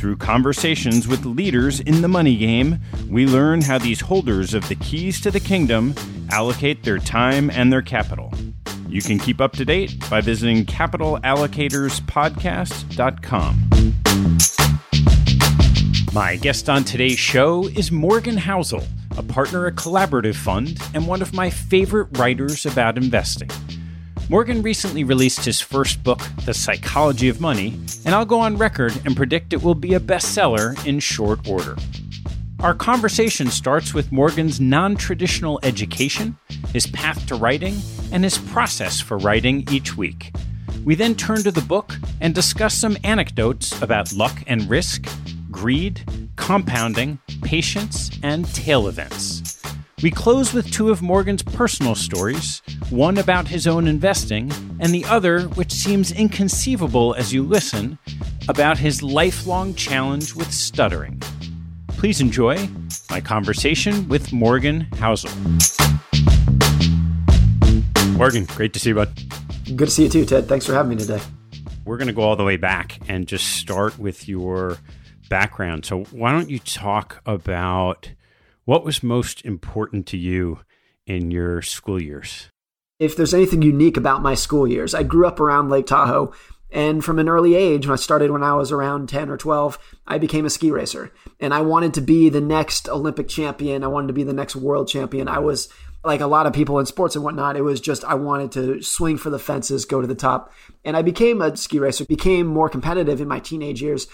Through conversations with leaders in the money game, we learn how these holders of the keys to the kingdom allocate their time and their capital. You can keep up to date by visiting capitalallocatorspodcast.com. My guest on today's show is Morgan Housel, a partner at Collaborative Fund and one of my favorite writers about investing. Morgan recently released his first book, The Psychology of Money, and I'll go on record and predict it will be a bestseller in short order. Our conversation starts with Morgan's non traditional education, his path to writing, and his process for writing each week. We then turn to the book and discuss some anecdotes about luck and risk, greed, compounding, patience, and tail events. We close with two of Morgan's personal stories, one about his own investing, and the other, which seems inconceivable as you listen, about his lifelong challenge with stuttering. Please enjoy my conversation with Morgan Housel. Morgan, great to see you, bud. Good to see you too, Ted. Thanks for having me today. We're going to go all the way back and just start with your background. So, why don't you talk about what was most important to you in your school years? If there's anything unique about my school years, I grew up around Lake Tahoe. And from an early age, when I started when I was around 10 or 12, I became a ski racer. And I wanted to be the next Olympic champion. I wanted to be the next world champion. I was like a lot of people in sports and whatnot. It was just, I wanted to swing for the fences, go to the top. And I became a ski racer, became more competitive in my teenage years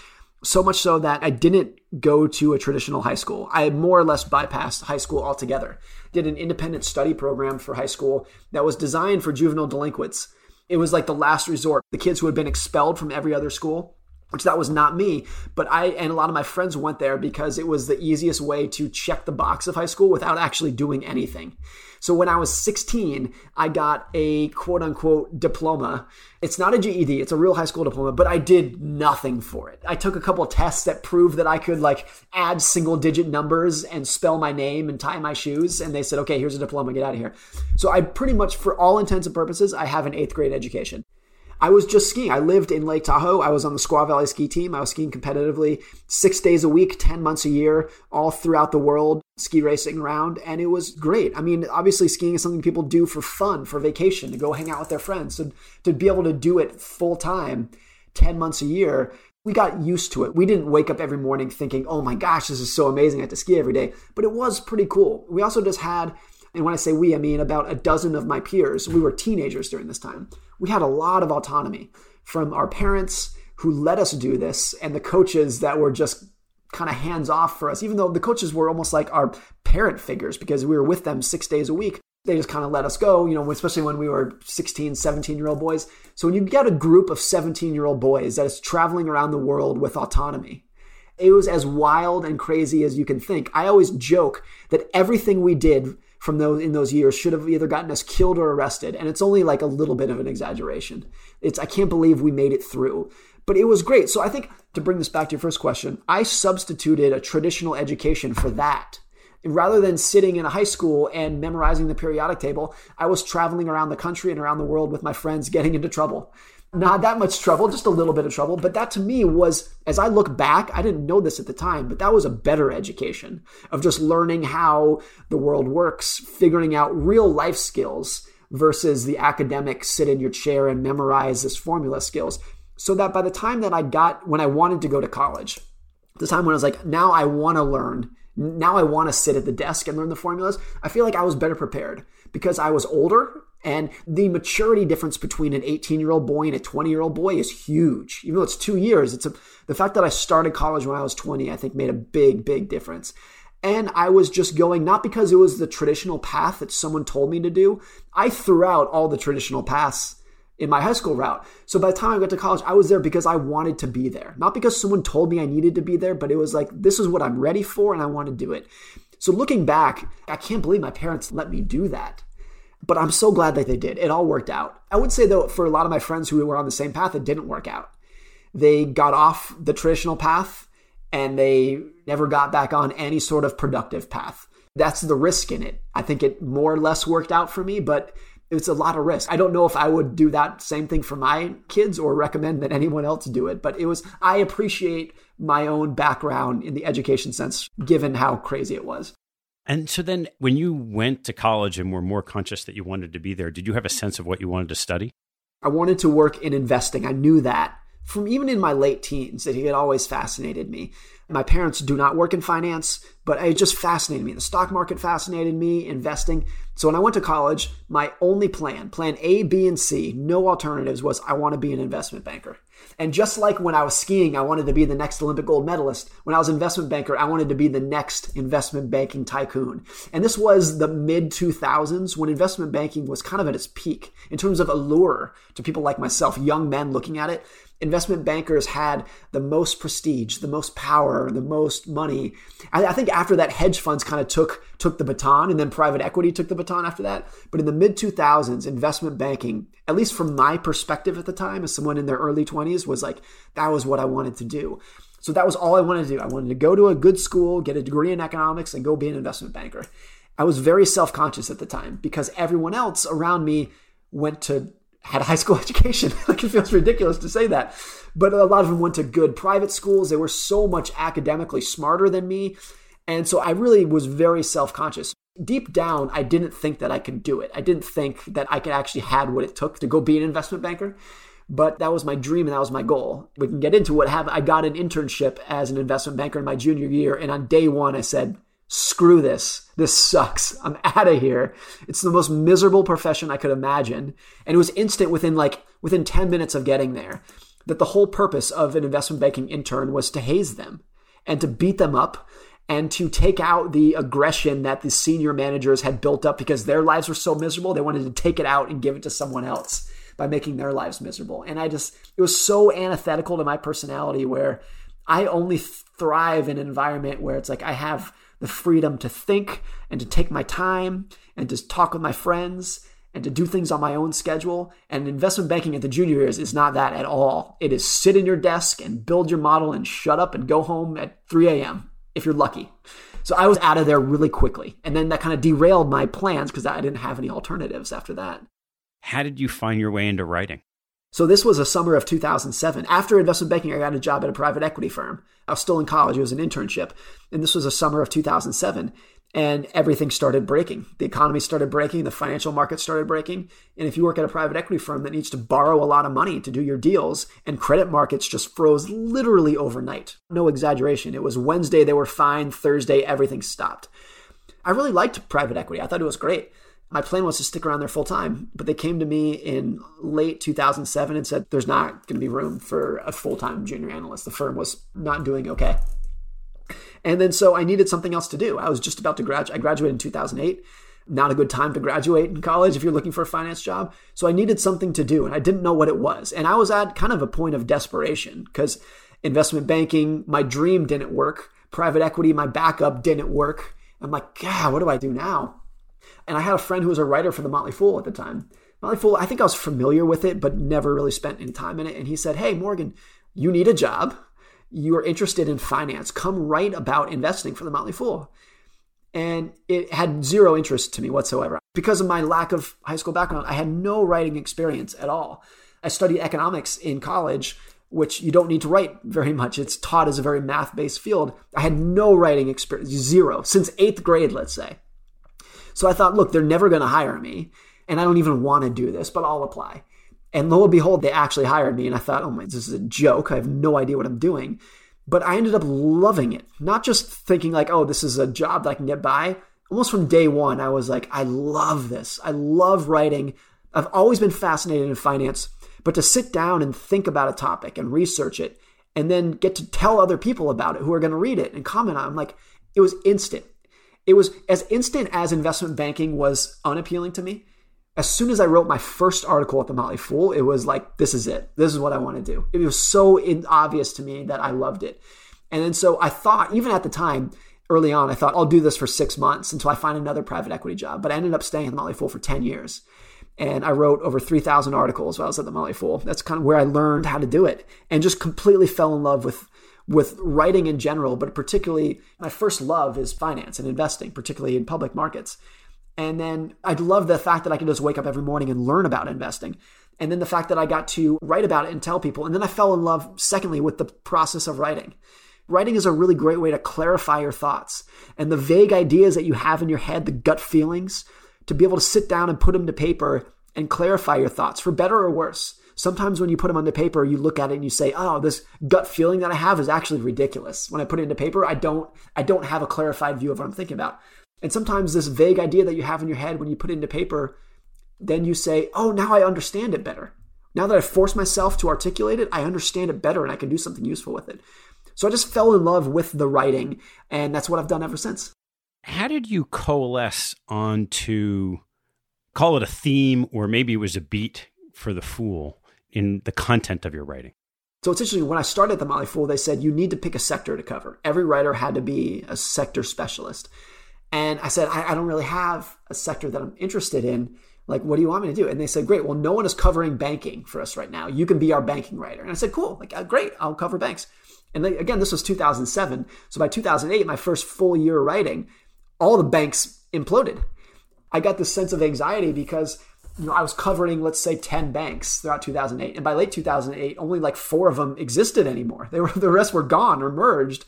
so much so that I didn't go to a traditional high school. I more or less bypassed high school altogether. Did an independent study program for high school that was designed for juvenile delinquents. It was like the last resort. The kids who had been expelled from every other school which that was not me but i and a lot of my friends went there because it was the easiest way to check the box of high school without actually doing anything so when i was 16 i got a quote unquote diploma. It's not a ged it's a real high school diploma but i did nothing for it. I took a couple tests that proved that i could like add single digit numbers and spell my name and tie my shoes and they said okay here's a diploma get out of here. So i pretty much for all intents and purposes i have an eighth grade education I was just skiing. I lived in Lake Tahoe. I was on the Squaw Valley ski team. I was skiing competitively six days a week, 10 months a year, all throughout the world, ski racing around. And it was great. I mean, obviously, skiing is something people do for fun, for vacation, to go hang out with their friends. So to be able to do it full time, 10 months a year, we got used to it. We didn't wake up every morning thinking, oh my gosh, this is so amazing. I have to ski every day. But it was pretty cool. We also just had and when I say we, I mean about a dozen of my peers. We were teenagers during this time. We had a lot of autonomy from our parents who let us do this and the coaches that were just kind of hands off for us, even though the coaches were almost like our parent figures because we were with them six days a week. They just kind of let us go, you know, especially when we were 16, 17 year old boys. So when you get a group of 17 year old boys that is traveling around the world with autonomy, it was as wild and crazy as you can think. I always joke that everything we did from those in those years should have either gotten us killed or arrested. And it's only like a little bit of an exaggeration. It's i can't believe we made it through. But it was great. So i think to bring this back to your first question i substituted a traditional education for that. Rather than sitting in a high school and memorizing the periodic table i was traveling around the country and around the world with my friends getting into trouble not that much trouble, just a little bit of trouble. But that to me was, as I look back, I didn't know this at the time, but that was a better education of just learning how the world works, figuring out real life skills versus the academic sit in your chair and memorize this formula skills. So that by the time that I got, when I wanted to go to college, the time when I was like, now I want to learn, now I want to sit at the desk and learn the formulas, I feel like I was better prepared because I was older and the maturity difference between an 18 year old boy and a 20 year old boy is huge. Even though it's two years, it's a, the fact that I started college when I was 20, I think made a big, big difference. And I was just going, not because it was the traditional path that someone told me to do. I threw out all the traditional paths in my high school route. So by the time I got to college, I was there because I wanted to be there. Not because someone told me I needed to be there, but it was like, this is what I'm ready for and I want to do it. So looking back, I can't believe my parents let me do that. But I'm so glad that they did. It all worked out. I would say, though, for a lot of my friends who were on the same path, it didn't work out. They got off the traditional path and they never got back on any sort of productive path. That's the risk in it. I think it more or less worked out for me, but it's a lot of risk. I don't know if I would do that same thing for my kids or recommend that anyone else do it, but it was, I appreciate my own background in the education sense, given how crazy it was. And so then when you went to college and were more conscious that you wanted to be there, did you have a sense of what you wanted to study? I wanted to work in investing. I knew that from even in my late teens that it had always fascinated me. My parents do not work in finance, but it just fascinated me. The stock market fascinated me, investing. So when I went to college, my only plan, plan A, B, and C, no alternatives, was I want to be an investment banker. And just like when I was skiing, I wanted to be the next Olympic gold medalist. When I was investment banker, I wanted to be the next investment banking tycoon. And this was the mid 2000s when investment banking was kind of at its peak in terms of allure to people like myself, young men looking at it investment bankers had the most prestige, the most power, the most money. I, think after that, hedge funds kind of took took the baton, and then private equity took the baton after that. But in the mid 2000s, investment banking, at least from my perspective at the time, as someone in their early 20s, was like that was what I wanted to do. So that was all I wanted to do. I wanted to go to a good school, get a degree in economics, and go be an investment banker. I was very self conscious at the time because everyone else around me went to had a high school education. like it feels ridiculous to say that. But a lot of them went to good private schools. They were so much academically smarter than me. And so I really was very self conscious. Deep down, I didn't think that I could do it. I didn't think that I could actually had what it took to go be an investment banker. But that was my dream and that was my goal. We can get into what happened. I got an internship as an investment banker in my junior year. And on day one, I said, screw this. This sucks. I'm out of here. It's the most miserable profession I could imagine. And it was instant within like within 10 minutes of getting there that the whole purpose of an investment banking intern was to haze them and to beat them up and to take out the aggression that the senior managers had built up because their lives were so miserable. They wanted to take it out and give it to someone else. by making their lives miserable. And I just, it was so antithetical to my personality where I only thrive in an environment where it's like I have the freedom to think and to take my time and to talk with my friends and to do things on my own schedule. And investment banking at the junior years is not that at all. It is sit in your desk and build your model and shut up and go home at 3 a.m. if you're lucky. So I was out of there really quickly. And then that kind of derailed my plans because I didn't have any alternatives after that. How did you find your way into writing? So this was a summer of 2007. After investment banking, I got a job at a private equity firm. I was still in college. It was an internship. And this was a summer of 2007 and everything started breaking. The economy started breaking, the financial market started breaking. And if you work at a private equity firm that needs to borrow a lot of money to do your deals, and credit markets just froze literally overnight. No exaggeration. It was Wednesday, they were fine. Thursday, everything stopped. I really liked private equity. I thought it was great. My plan was to stick around there full time, but they came to me in late 2007 and said there's not going to be room for a full time junior analyst. The firm was not doing okay. And then so I needed something else to do. I was just about to graduate. I graduated in 2008. Not a good time to graduate in college if you're looking for a finance job. So I needed something to do and I didn't know what it was. And I was at kind of a point of desperation because investment banking, my dream didn't work. Private equity, my backup didn't work. I'm like, God, what do I do now? And I had a friend who was a writer for the Motley Fool at the time. Motley Fool, I think I was familiar with it, but never really spent any time in it. And he said, Hey, Morgan, you need a job you are interested in finance, come write about investing for the Motley Fool. And it had zero interest to me whatsoever. Because of my lack of high school background, I had no writing experience at all. I studied economics in college, which you don't need to write very much. It's taught as a very math based field. I had no writing experience, zero, since eighth grade, let's say. So I thought, look, they're never going to hire me. And I don't even want to do this, but I'll apply. And lo and behold, they actually hired me. And I thought, oh my, this is a joke. I have no idea what I'm doing. But I ended up loving it. Not just thinking like, oh, this is a job that I can get by. Almost from day one, I was like, I love this. I love writing. I've always been fascinated in finance, but to sit down and think about a topic and research it and then get to tell other people about it who are going to read it and comment on it, I'm like, it was instant. It was as instant as investment banking was unappealing to me as soon as I wrote my first article at the Motley Fool, it was like, this is it. This is what I want to do. It was so obvious to me that I loved it. And then so I thought, even at the time, early on, I thought, I'll do this for six months until I find another private equity job. But I ended up staying at the Motley Fool for 10 years. And I wrote over 3,000 articles while I was at the Motley Fool. That's kind of where I learned how to do it and just completely fell in love with with writing in general, but particularly my first love is finance and investing, particularly in public markets. And then I love the fact that I can just wake up every morning and learn about investing. And then the fact that I got to write about it and tell people. And then I fell in love, secondly, with the process of writing. Writing is a really great way to clarify your thoughts and the vague ideas that you have in your head, the gut feelings, to be able to sit down and put them to paper and clarify your thoughts for better or worse. Sometimes when you put them on the paper, you look at it and you say, "Oh, this gut feeling that I have is actually ridiculous." When I put it into paper, I don't I don't have a clarified view of what I'm thinking about. And sometimes this vague idea that you have in your head when you put it into paper, then you say, oh, now I understand it better. Now that I've forced myself to articulate it, I understand it better and I can do something useful with it. So I just fell in love with the writing, and that's what I've done ever since. How did you coalesce onto, call it a theme, or maybe it was a beat for the fool in the content of your writing? So it's interesting. When I started the Motley Fool, they said you need to pick a sector to cover. Every writer had to be a sector specialist. And I said, I, I, don't really have a sector that I'm interested in. Like, what do you want me to do? And they said, great. Well, no one is covering banking for us right now. You can be our banking writer. And I said, cool. Like, uh, great. I'll cover banks. And they, again, this was 2007. So by 2008, my first full year writing, all the banks imploded. I got this sense of anxiety because you know, I was covering, let's say, 10 banks throughout 2008. And by late 2008, only like four of them existed anymore. They were, the rest were gone or merged.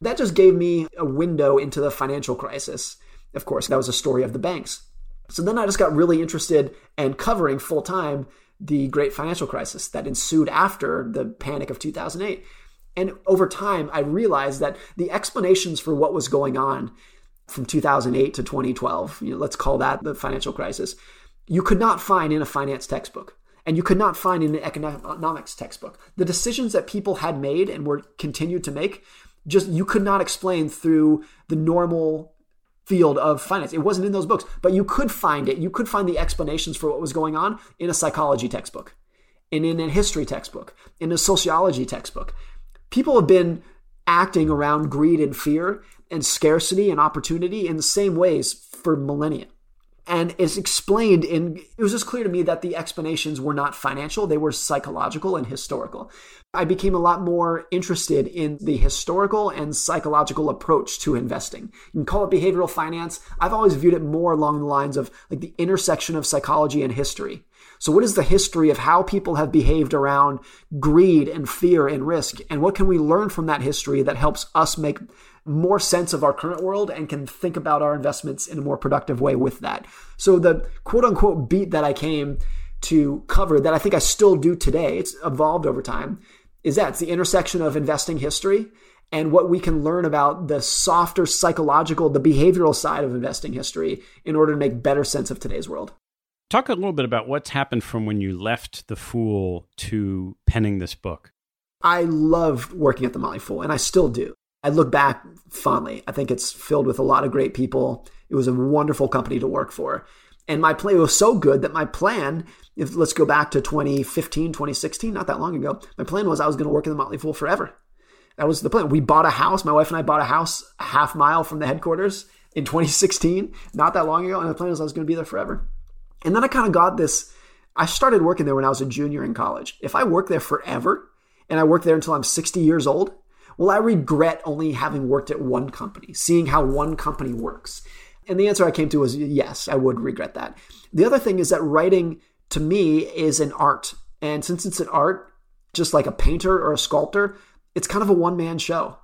That just gave me a window into the financial crisis. Of course, that was a story of the banks. So then I just got really interested and in covering full time the great financial crisis that ensued after the panic of 2008. And over time, I realized that the explanations for what was going on from 2008 to 2012, you know, let's call that the financial crisis, you could not find in a finance textbook. And you could not find in an economics textbook. The decisions that people had made and were continued to make just you could not explain through the normal field of finance. It wasn't in those books, but you could find it. You could find the explanations for what was going on in a psychology textbook, and in a history textbook, in a sociology textbook. People have been acting around greed and fear and scarcity and opportunity in the same ways for millennia. And it's explained in, it was just clear to me that the explanations were not financial, they were psychological and historical. I became a lot more interested in the historical and psychological approach to investing. You can call it behavioral finance. I've always viewed it more along the lines of like the intersection of psychology and history. So, what is the history of how people have behaved around greed and fear and risk? And what can we learn from that history that helps us make more sense of our current world and can think about our investments in a more productive way with that? So, the quote unquote beat that I came to cover that I think I still do today, it's evolved over time, is that it's the intersection of investing history and what we can learn about the softer psychological, the behavioral side of investing history in order to make better sense of today's world. Talk a little bit about what's happened from when you left the Fool to penning this book. I loved working at the Motley Fool, and I still do. I look back fondly. I think it's filled with a lot of great people. It was a wonderful company to work for. And my plan was so good that my plan, if let's go back to 2015, 2016, not that long ago, my plan was I was going to work in the Motley Fool forever. That was the plan. We bought a house. My wife and I bought a house a half mile from the headquarters in 2016, not that long ago. And the plan was I was going to be there forever. And then I kind of got this. I started working there when I was a junior in college. If I work there forever and I work there until I'm 60 years old, well, I regret only having worked at one company, seeing how one company works. And the answer I came to was yes, I would regret that. The other thing is that writing to me is an art. And since it's an art, just like a painter or a sculptor, it's kind of a one man show.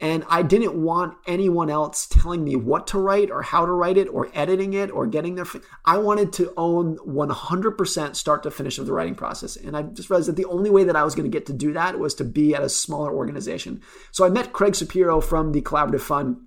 And I didn't want anyone else telling me what to write or how to write it or editing it or getting there. I wanted to own 100% start to finish of the writing process. And I just realized that the only way that I was going to get to do that was to be at a smaller organization. So I met Craig Shapiro from the Collaborative Fund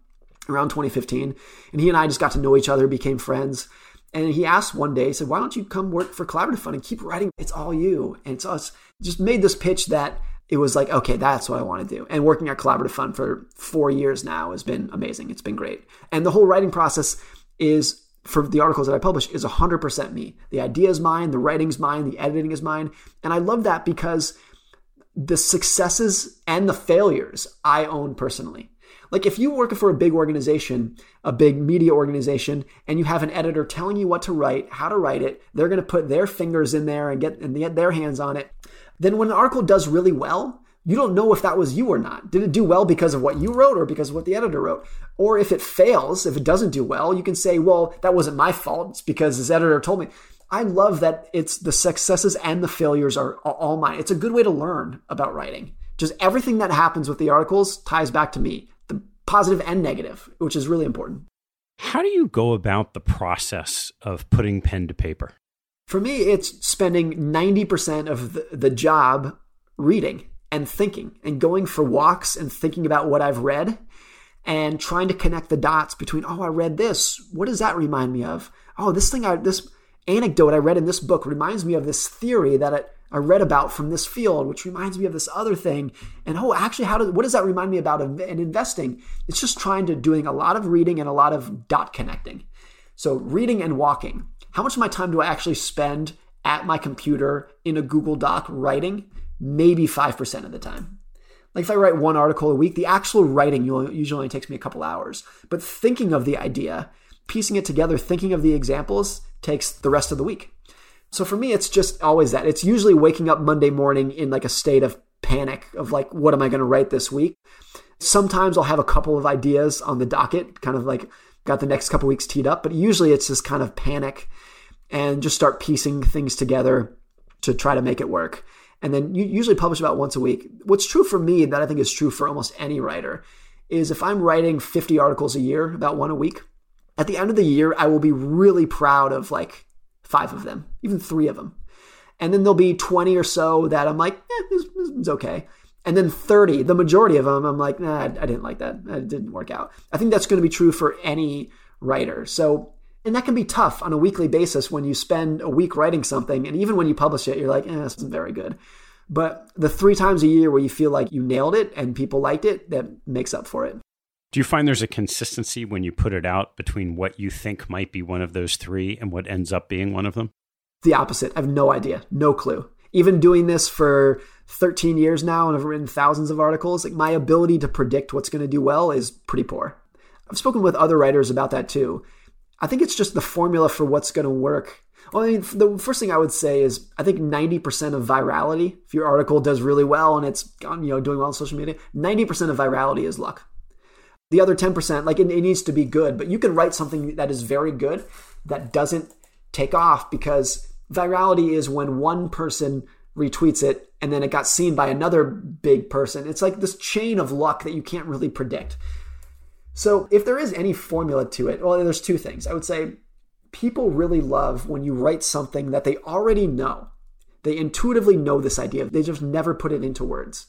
around 2015. And he and I just got to know each other, became friends. And he asked one day, he said, Why don't you come work for Collaborative Fund and keep writing? It's all you. And it's us. Just made this pitch that it was like, okay, that's what I want to do. And working at Collaborative Fund for four years now has been amazing. It's been great. And the whole writing process is for the articles that I publish is 100% me. The idea is mine, the writing's mine, the editing is mine. And I love that because the successes and the failures I own personally. Like if you work for a big organization, a big media organization, and you have an editor telling you what to write, how to write it, they're going to put their fingers in there and get and get their hands on it. Then when an article does really well, you don't know if that was you or not. Did it do well because of what you wrote or because of what the editor wrote? Or if it fails, if it doesn't do well, you can say, well, that wasn't my fault. It's because this editor told me. I love that it's the successes and the failures are all mine. It's a good way to learn about writing. Just everything that happens with the articles ties back to me the positive and negative, which is really important. How do you go about the process of putting pen to paper? For me, it's spending 90% of the, the job reading and thinking and going for walks and thinking about what I've read and trying to connect the dots between, oh, I read this. What does that remind me of? Oh, this thing I, this anecdote I read in this book reminds me of this theory that it, I read about from this field, which reminds me of this other thing. And oh, actually, how does what does that remind me about in investing? It's just trying to doing a lot of reading and a lot of dot connecting. So reading and walking. How much of my time do I actually spend at my computer in a Google Doc writing? Maybe five percent of the time. Like if I write one article a week, the actual writing usually only takes me a couple hours. But thinking of the idea, piecing it together, thinking of the examples takes the rest of the week. So for me, it's just always that. It's usually waking up Monday morning in like a state of panic of like, what am I going to write this week? Sometimes I'll have a couple of ideas on the docket, kind of like got the next couple weeks teed up, but usually it's this kind of panic and just start piecing things together to try to make it work. And then you usually publish about once a week. What's true for me that I think is true for almost any writer is if I'm writing 50 articles a year, about one a week, at the end of the year, I will be really proud of like five of them, even three of them. And then there'll be 20 or so that I'm like, eh, is okay. And then 30, the majority of them, I'm like, nah, I didn't like that. It didn't work out. I think that's going to be true for any writer. So, and that can be tough on a weekly basis when you spend a week writing something. And even when you publish it, you're like, eh, this isn't very good. But the three times a year where you feel like you nailed it and people liked it, that makes up for it. Do you find there's a consistency when you put it out between what you think might be one of those three and what ends up being one of them? The opposite. I have no idea, no clue. Even doing this for 13 years now and I've written thousands of articles, like my ability to predict what's going to do well is pretty poor. I've spoken with other writers about that too. I think it's just the formula for what's going to work. Well, I mean, the first thing I would say is I think 90% of virality, if your article does really well and it's you know doing well on social media, 90% of virality is luck. The other 10%, like it, it needs to be good, but you can write something that is very good that doesn't take off because virality is when one person retweets it and then it got seen by another big person. It's like this chain of luck that you can't really predict. So, if there is any formula to it, well, there's two things. I would say people really love when you write something that they already know. They intuitively know this idea, they just never put it into words.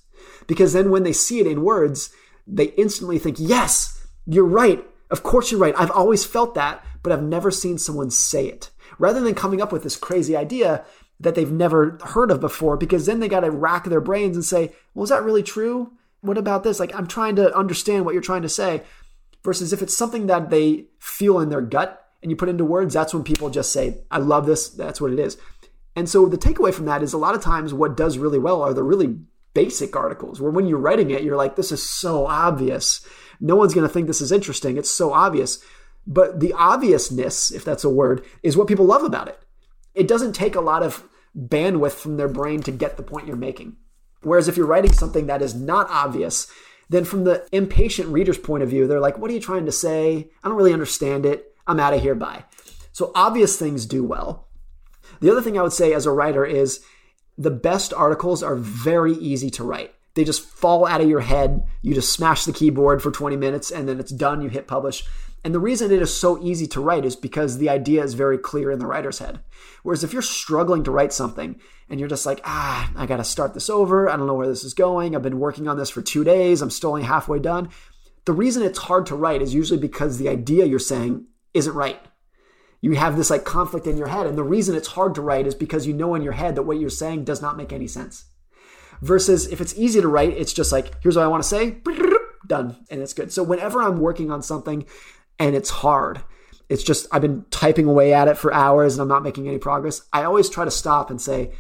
Because then when they see it in words, they instantly think, yes, you're right. Of course you're right. I've always felt that, but I've never seen someone say it. Rather than coming up with this crazy idea that they've never heard of before, because then they got to rack their brains and say, well, is that really true? What about this? Like, I'm trying to understand what you're trying to say. Versus if it's something that they feel in their gut and you put into words, that's when people just say, I love this. That's what it is. And so the takeaway from that is a lot of times what does really well are the really basic articles where when you're writing it, you're like, this is so obvious. No one's going to think this is interesting. It's so obvious. But the obviousness, if that's a word, is what people love about it. It doesn't take a lot of bandwidth from their brain to get the point you're making. Whereas if you're writing something that is not obvious, then from the impatient reader's point of view, they're like, what are you trying to say? I don't really understand it. I'm out of here. Bye. So obvious things do well. The other thing I would say as a writer is the best articles are very easy to write. They just fall out of your head. You just smash the keyboard for 20 minutes and then it's done. You hit publish. And the reason it is so easy to write is because the idea is very clear in the writer's head. Whereas if you're struggling to write something and you're just like, ah, I got to start this over. I don't know where this is going. I've been working on this for two days. I'm still only halfway done. The reason it's hard to write is usually because the idea you're saying isn't right. You have this like conflict in your head. And the reason it's hard to write is because you know in your head that what you're saying does not make any sense. Versus if it's easy to write, it's just like, here's what I want to say, done, and it's good. So whenever I'm working on something and it's hard. It's just, I've been typing away at it for hours and I'm not making any progress. I always try to stop and say,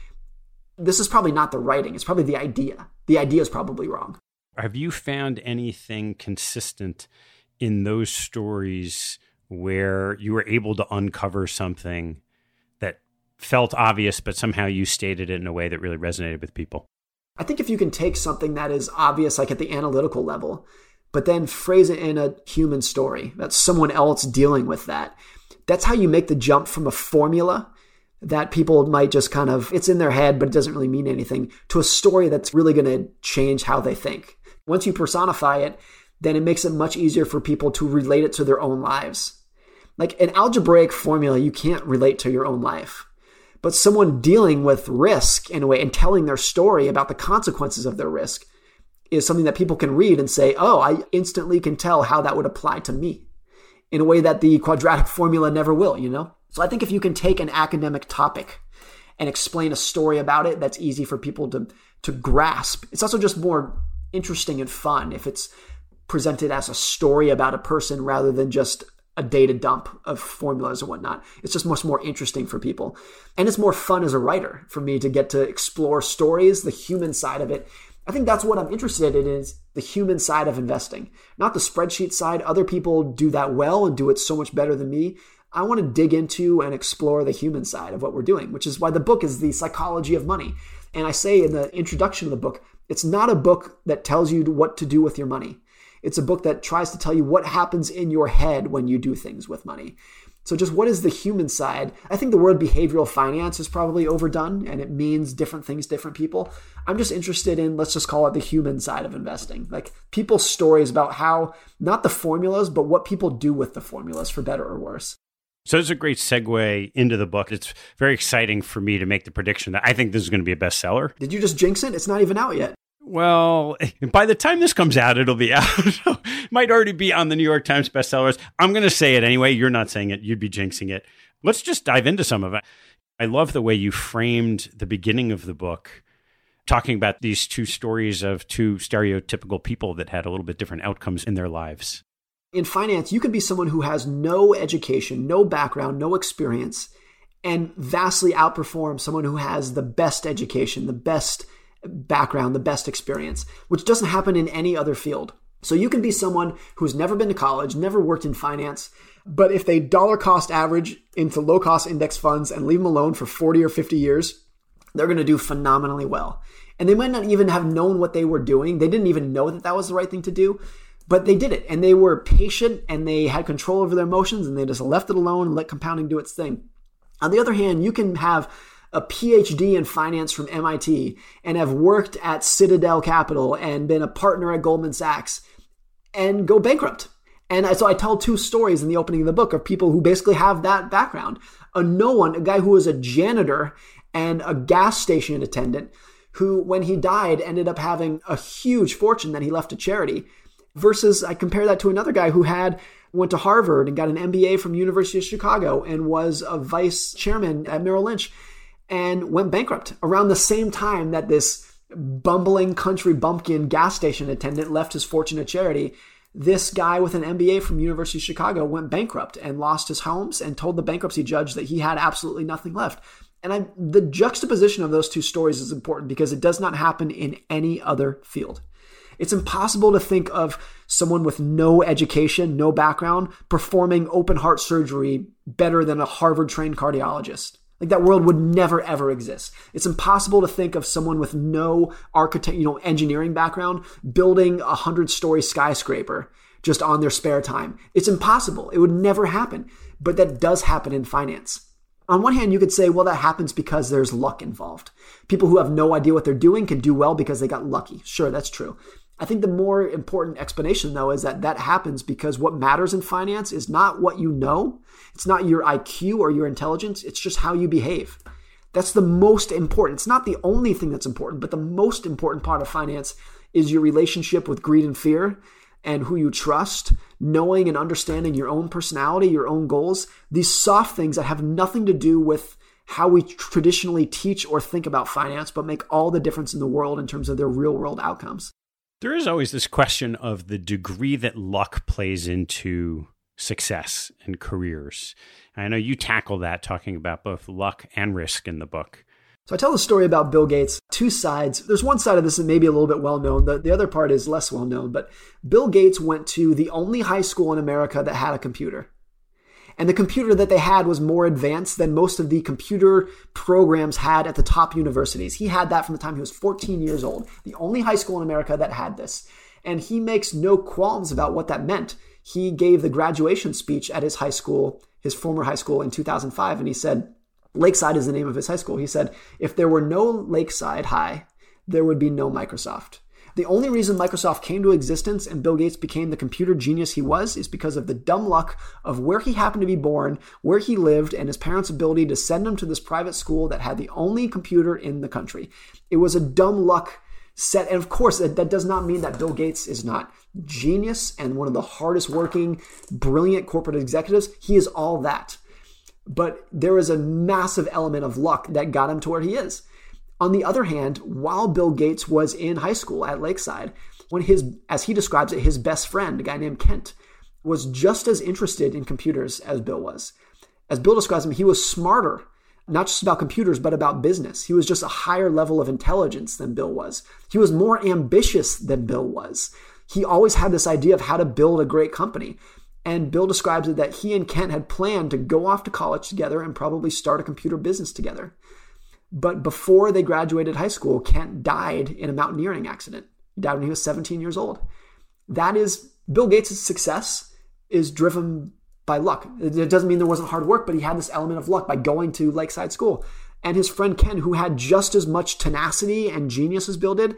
this is probably not the writing. It's probably the idea. The idea is probably wrong. Have you found anything consistent in those stories where you were able to uncover something that felt obvious, but somehow you stated it in a way that really resonated with people? I think if you can take something that is obvious, like at the analytical level, but then phrase it in a human story. That's someone else dealing with that. That's how you make the jump from a formula that people might just kind of, it's in their head, but it doesn't really mean anything, to a story that's really going to change how they think. Once you personify it, then it makes it much easier for people to relate it to their own lives. Like an algebraic formula, you can't relate to your own life. But someone dealing with risk in a way and telling their story about the consequences of their risk, is something that people can read and say, oh, I instantly can tell how that would apply to me in a way that the quadratic formula never will, you know? So I think if you can take an academic topic and explain a story about it that's easy for people to, to grasp, it's also just more interesting and fun if it's presented as a story about a person rather than just a data dump of formulas and whatnot. It's just much more interesting for people. And it's more fun as a writer for me to get to explore stories, the human side of it, I think that's what I'm interested in is the human side of investing, not the spreadsheet side. Other people do that well and do it so much better than me. I want to dig into and explore the human side of what we're doing, which is why the book is the psychology of money. And I say in the introduction of the book, it's not a book that tells you what to do with your money. It's a book that tries to tell you what happens in your head when you do things with money. So, just what is the human side? I think the word behavioral finance is probably overdone and it means different things, different people. I'm just interested in, let's just call it the human side of investing. Like people's stories about how, not the formulas, but what people do with the formulas for better or worse. So it's a great segue into the book. It's very exciting for me to make the prediction that I think this is going to be a bestseller. Did you just jinx it? It's not even out yet. Well, by the time this comes out, it'll be out. it might already be on the New York Times bestsellers. I'm going to say it anyway. You're not saying it. You'd be jinxing it. Let's just dive into some of it. I love the way you framed the beginning of the book, talking about these two stories of two stereotypical people that had a little bit different outcomes in their lives. In finance, you can be someone who has no education, no background, no experience, and vastly outperform someone who has the best education, the best background, the best experience, which doesn't happen in any other field. So you can be someone who's never been to college, never worked in finance, but if they dollar cost average into low cost index funds and leave them alone for 40 or 50 years, they're going to do phenomenally well. And they might not even have known what they were doing. They didn't even know that that was the right thing to do, but they did it. And they were patient and they had control over their emotions and they just left it alone and let compounding do its thing. On the other hand, you can have a PhD in finance from MIT and have worked at Citadel Capital and been a partner at Goldman Sachs and go bankrupt. And so I tell two stories in the opening of the book of people who basically have that background. A no one, a guy who was a janitor and a gas station attendant, who, when he died, ended up having a huge fortune that he left to charity. Versus, I compare that to another guy who had went to Harvard and got an MBA from University of Chicago and was a vice chairman at Merrill Lynch and went bankrupt around the same time that this bumbling country bumpkin gas station attendant left his fortune to charity. This guy with an MBA from University of Chicago went bankrupt and lost his homes and told the bankruptcy judge that he had absolutely nothing left. And I, the juxtaposition of those two stories is important because it does not happen in any other field. It's impossible to think of someone with no education, no background, performing open heart surgery better than a Harvard trained cardiologist. Like that world would never ever exist. It's impossible to think of someone with no architect, you know, engineering background building a hundred story skyscraper just on their spare time. It's impossible. It would never happen. But that does happen in finance. On one hand, you could say, well, that happens because there's luck involved. People who have no idea what they're doing can do well because they got lucky. Sure, that's true. I think the more important explanation, though, is that that happens because what matters in finance is not what you know, it's not your IQ or your intelligence, it's just how you behave. That's the most important. It's not the only thing that's important, but the most important part of finance is your relationship with greed and fear and who you trust, knowing and understanding your own personality, your own goals, these soft things that have nothing to do with how we traditionally teach or think about finance, but make all the difference in the world in terms of their real world outcomes. There is always this question of the degree that luck plays into success and careers. I know you tackle that talking about both luck and risk in the book. So I tell the story about Bill Gates, two sides. There's one side of this that may be a little bit well known. The, the other part is less well known. But Bill Gates went to the only high school in America that had a computer. And the computer that they had was more advanced than most of the computer programs had at the top universities. He had that from the time he was 14 years old, the only high school in America that had this. And he makes no qualms about what that meant. He gave the graduation speech at his high school, his former high school in 2005, and he said, Lakeside is the name of his high school. He said, if there were no Lakeside High, there would be no Microsoft. The only reason Microsoft came to existence and Bill Gates became the computer genius he was is because of the dumb luck of where he happened to be born, where he lived, and his parents' ability to send him to this private school that had the only computer in the country. It was a dumb luck set. And of course, that, does not mean that Bill Gates is not genius and one of the hardest working, brilliant corporate executives. He is all that. But there is a massive element of luck that got him to where he is. On the other hand, while Bill Gates was in high school at Lakeside, when his, as he describes it, his best friend, a guy named Kent, was just as interested in computers as Bill was. As Bill describes him, he was smarter, not just about computers, but about business. He was just a higher level of intelligence than Bill was. He was more ambitious than Bill was. He always had this idea of how to build a great company. And Bill describes it that he and Kent had planned to go off to college together and probably start a computer business together. But before they graduated high school, Kent died in a mountaineering accident. He died when he was 17 years old. That is Bill Gates' success is driven by luck. It doesn't mean there wasn't hard work, but he had this element of luck by going to Lakeside School. And his friend Kent, who had just as much tenacity and genius as Bill did,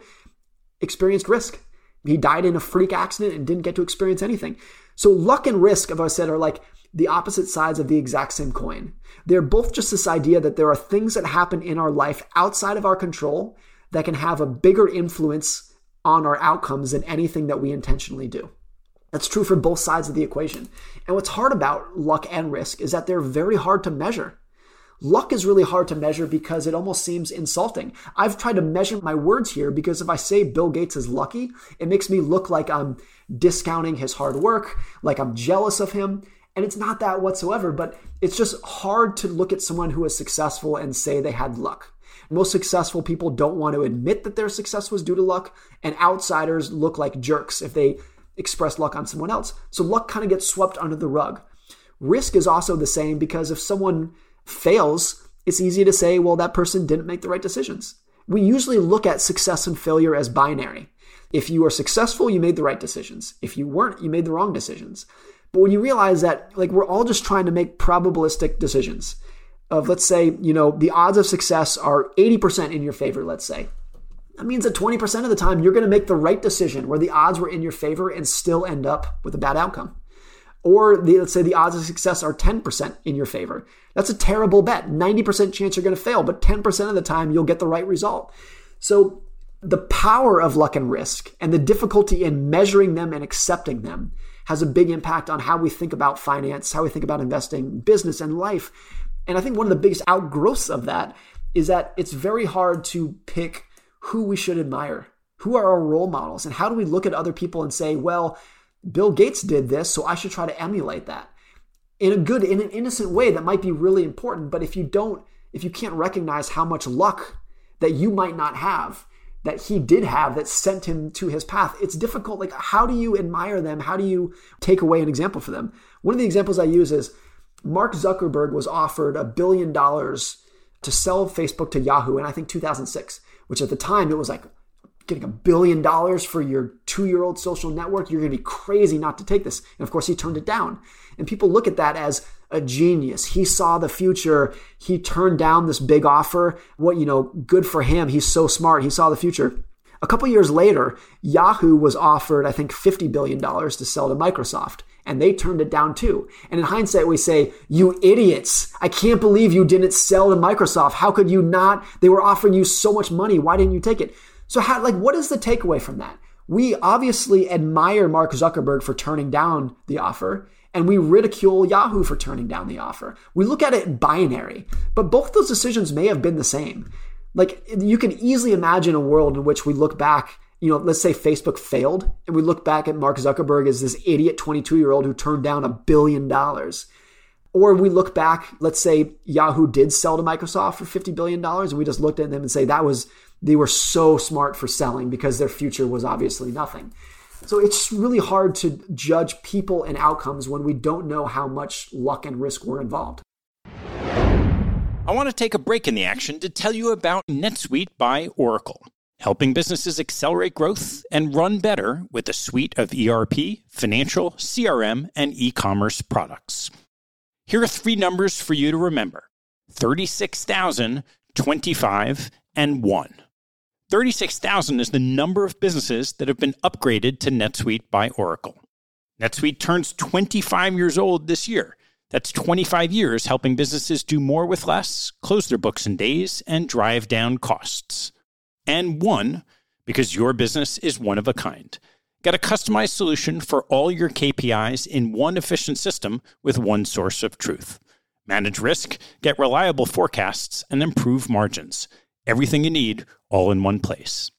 experienced risk. He died in a freak accident and didn't get to experience anything. So luck and risk, as I said, are like the opposite sides of the exact same coin. They're both just this idea that there are things that happen in our life outside of our control that can have a bigger influence on our outcomes than anything that we intentionally do. That's true for both sides of the equation. And what's hard about luck and risk is that they're very hard to measure. Luck is really hard to measure because it almost seems insulting. I've tried to measure my words here because if I say Bill Gates is lucky, it makes me look like I'm discounting his hard work, like I'm jealous of him. And it's not that whatsoever, but it's just hard to look at someone who is successful and say they had luck. Most successful people don't want to admit that their success was due to luck, and outsiders look like jerks if they express luck on someone else. So luck kind of gets swept under the rug. Risk is also the same because if someone fails, it's easy to say, well, that person didn't make the right decisions. We usually look at success and failure as binary. If you are successful, you made the right decisions. If you weren't, you made the wrong decisions. But when you realize that, like, we're all just trying to make probabilistic decisions of, let's say, you know, the odds of success are 80% in your favor, let's say. That means that 20% of the time you're going to make the right decision where the odds were in your favor and still end up with a bad outcome. Or the, let's say the odds of success are 10% in your favor. That's a terrible bet. 90% chance you're going to fail, but 10% of the time you'll get the right result. So the power of luck and risk and the difficulty in measuring them and accepting them has a big impact on how we think about finance, how we think about investing, business, and life. And I think one of the biggest outgrowths of that is that it's very hard to pick who we should admire. Who are our role models? And how do we look at other people and say, well, Bill Gates did this, so I should try to emulate that? In a good, in an innocent way that might be really important. But if you don't, if you can't recognize how much luck that you might not have, that he did have that sent him to his path, it's difficult. Like, how do you admire them? How do you take away an example for them? One of the examples I use is Mark Zuckerberg was offered a billion dollars to sell Facebook to Yahoo in I think 2006 which at the time it was like getting a billion dollars for your two year old social network. You're going to be crazy not to take this. And of course, he turned it down. And people look at that as a genius. He saw the future. He turned down this big offer. What, you know, good for him. He's so smart. He saw the future. A couple years later, Yahoo was offered, I think, $50 billion to sell to Microsoft and they turned it down too. And in hindsight, we say, you idiots. I can't believe you didn't sell to Microsoft. How could you not? They were offering you so much money. Why didn't you take it? So how, like, what is the takeaway from that? We obviously admire Mark Zuckerberg for turning down the offer and we ridicule Yahoo for turning down the offer. We look at it binary, but both those decisions may have been the same. Like you can easily imagine a world in which we look back you know, let's say Facebook failed and we look back at Mark Zuckerberg as this idiot 22 year old who turned down a billion dollars. Or we look back, let's say Yahoo did sell to Microsoft for $50 billion and we just looked at them and say that was, they were so smart for selling because their future was obviously nothing. So it's really hard to judge people and outcomes when we don't know how much luck and risk were involved. I want to take a break in the action to tell you about NetSuite by Oracle helping businesses accelerate growth and run better with a suite of ERP, financial, CRM, and e commerce products. Here are three numbers for you to remember 36,000, 25, and 1. 36,000 is the number of businesses that have been upgraded to NetSuite by Oracle. NetSuite turns 25 years old this year. That's 25 years helping businesses do more with less, close their books in days, and drive down costs and one because your business is one of a kind. Get a customized solution for all your KPIs in one efficient system with one source of truth. Manage risk, get reliable forecasts, and improve margins. Everything you need all in one place.